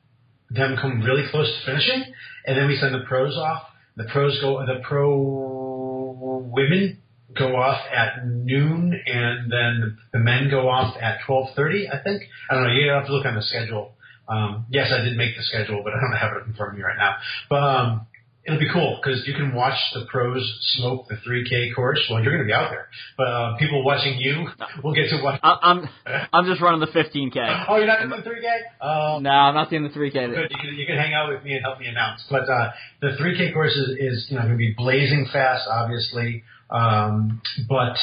Speaker 2: them come really close to finishing, and then we send the pros off. The pros go, the pro women go off at noon, and then the men go off at 12:30. I think I don't know. You have to look on the schedule. Um, yes, I did make the schedule, but I don't have it in front of me right now. But um, it'll be cool because you can watch the pros smoke the 3K course. Well, you're going to be out there, but uh, people watching you will get to watch.
Speaker 1: I- I'm I'm just running the 15k.
Speaker 2: Oh, you're not doing the 3K? Um,
Speaker 1: No, I'm not doing the 3k.
Speaker 2: Good. You can, you can hang out with me and help me announce. But uh, the 3K course is, is you know going to be blazing fast, obviously. Um, but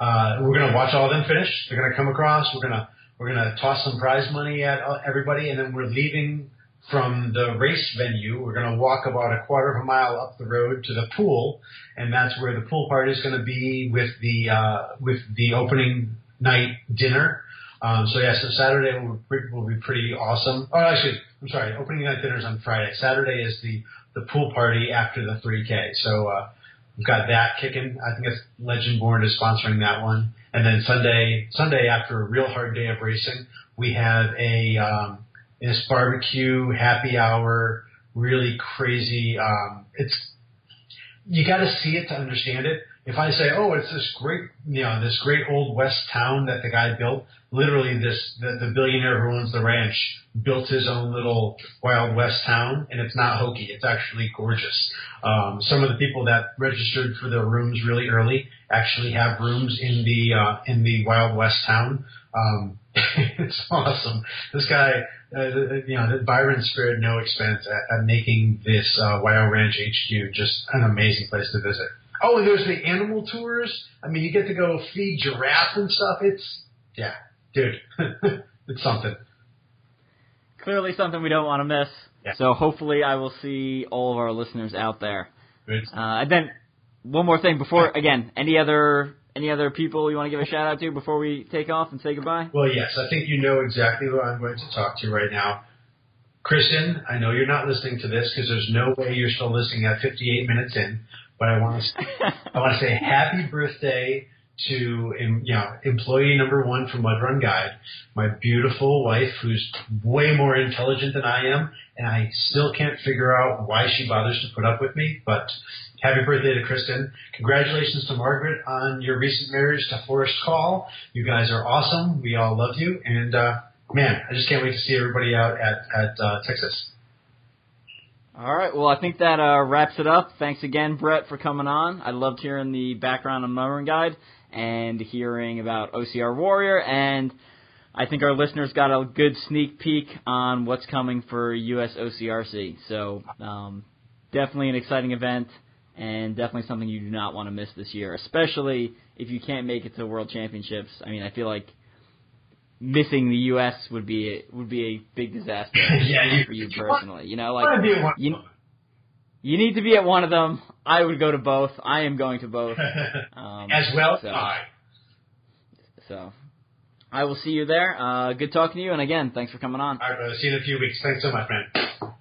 Speaker 2: uh, we're going to watch all of them finish. They're going to come across. We're going to we're going to toss some prize money at uh, everybody, and then we're leaving from the race venue. We're going to walk about a quarter of a mile up the road to the pool, and that's where the pool party is going to be with the uh, with the opening night dinner. Um, so yeah, so Saturday will, will be pretty awesome. Oh, actually, I'm sorry. Opening night dinner is on Friday. Saturday is the the pool party after the 3K. So uh, we've got that kicking. I think it's Legend Born is sponsoring that one. And then Sunday, Sunday after a real hard day of racing, we have a um, this barbecue happy hour, really crazy. Um, it's you got to see it to understand it. If I say, oh, it's this great, you know, this great old west town that the guy built, literally this, the, the billionaire who owns the ranch built his own little wild west town, and it's not hokey. It's actually gorgeous. Um, some of the people that registered for their rooms really early actually have rooms in the, uh, in the wild west town. Um, it's awesome. This guy, uh, you know, the Byron spared no expense at, at making this uh, Wild Ranch HQ just an amazing place to visit. Oh, and there's the animal tours. I mean, you get to go feed giraffes and stuff. It's yeah, dude, it's something.
Speaker 1: Clearly something we don't want to miss.
Speaker 2: Yeah.
Speaker 1: So hopefully I will see all of our listeners out there.
Speaker 2: Good.
Speaker 1: Uh, and then one more thing before again, any other any other people you want to give a shout out to before we take off and say goodbye?
Speaker 2: Well, yes, I think you know exactly who I'm going to talk to right now. Kristen, I know you're not listening to this because there's no way you're still listening at 58 minutes in, but I want to I want to say happy birthday to know employee number one from Mud Run Guide, my beautiful wife who's way more intelligent than I am, and I still can't figure out why she bothers to put up with me. But happy birthday to Kristen! Congratulations to Margaret on your recent marriage to Forrest Call. You guys are awesome. We all love you, and uh, man, I just can't wait to see everybody out at at uh, Texas.
Speaker 1: All right. Well, I think that uh, wraps it up. Thanks again, Brett, for coming on. I loved hearing the background on Mud Run Guide and hearing about OCR Warrior. And I think our listeners got a good sneak peek on what's coming for US OCRC. So um, definitely an exciting event and definitely something you do not want to miss this year, especially if you can't make it to World Championships. I mean, I feel like missing the U.S. would be a, would be a big disaster
Speaker 2: Yeah,
Speaker 1: for you
Speaker 2: you want-
Speaker 1: personally. You know, like
Speaker 2: to be at one.
Speaker 1: you- you need to be at one of them. I would go to both. I am going to both. Um,
Speaker 2: As well,
Speaker 1: so,
Speaker 2: I.
Speaker 1: so I will see you there. Uh, good talking to you, and again, thanks for coming on.
Speaker 2: All right, brother. See you in a few weeks. Thanks so much, man.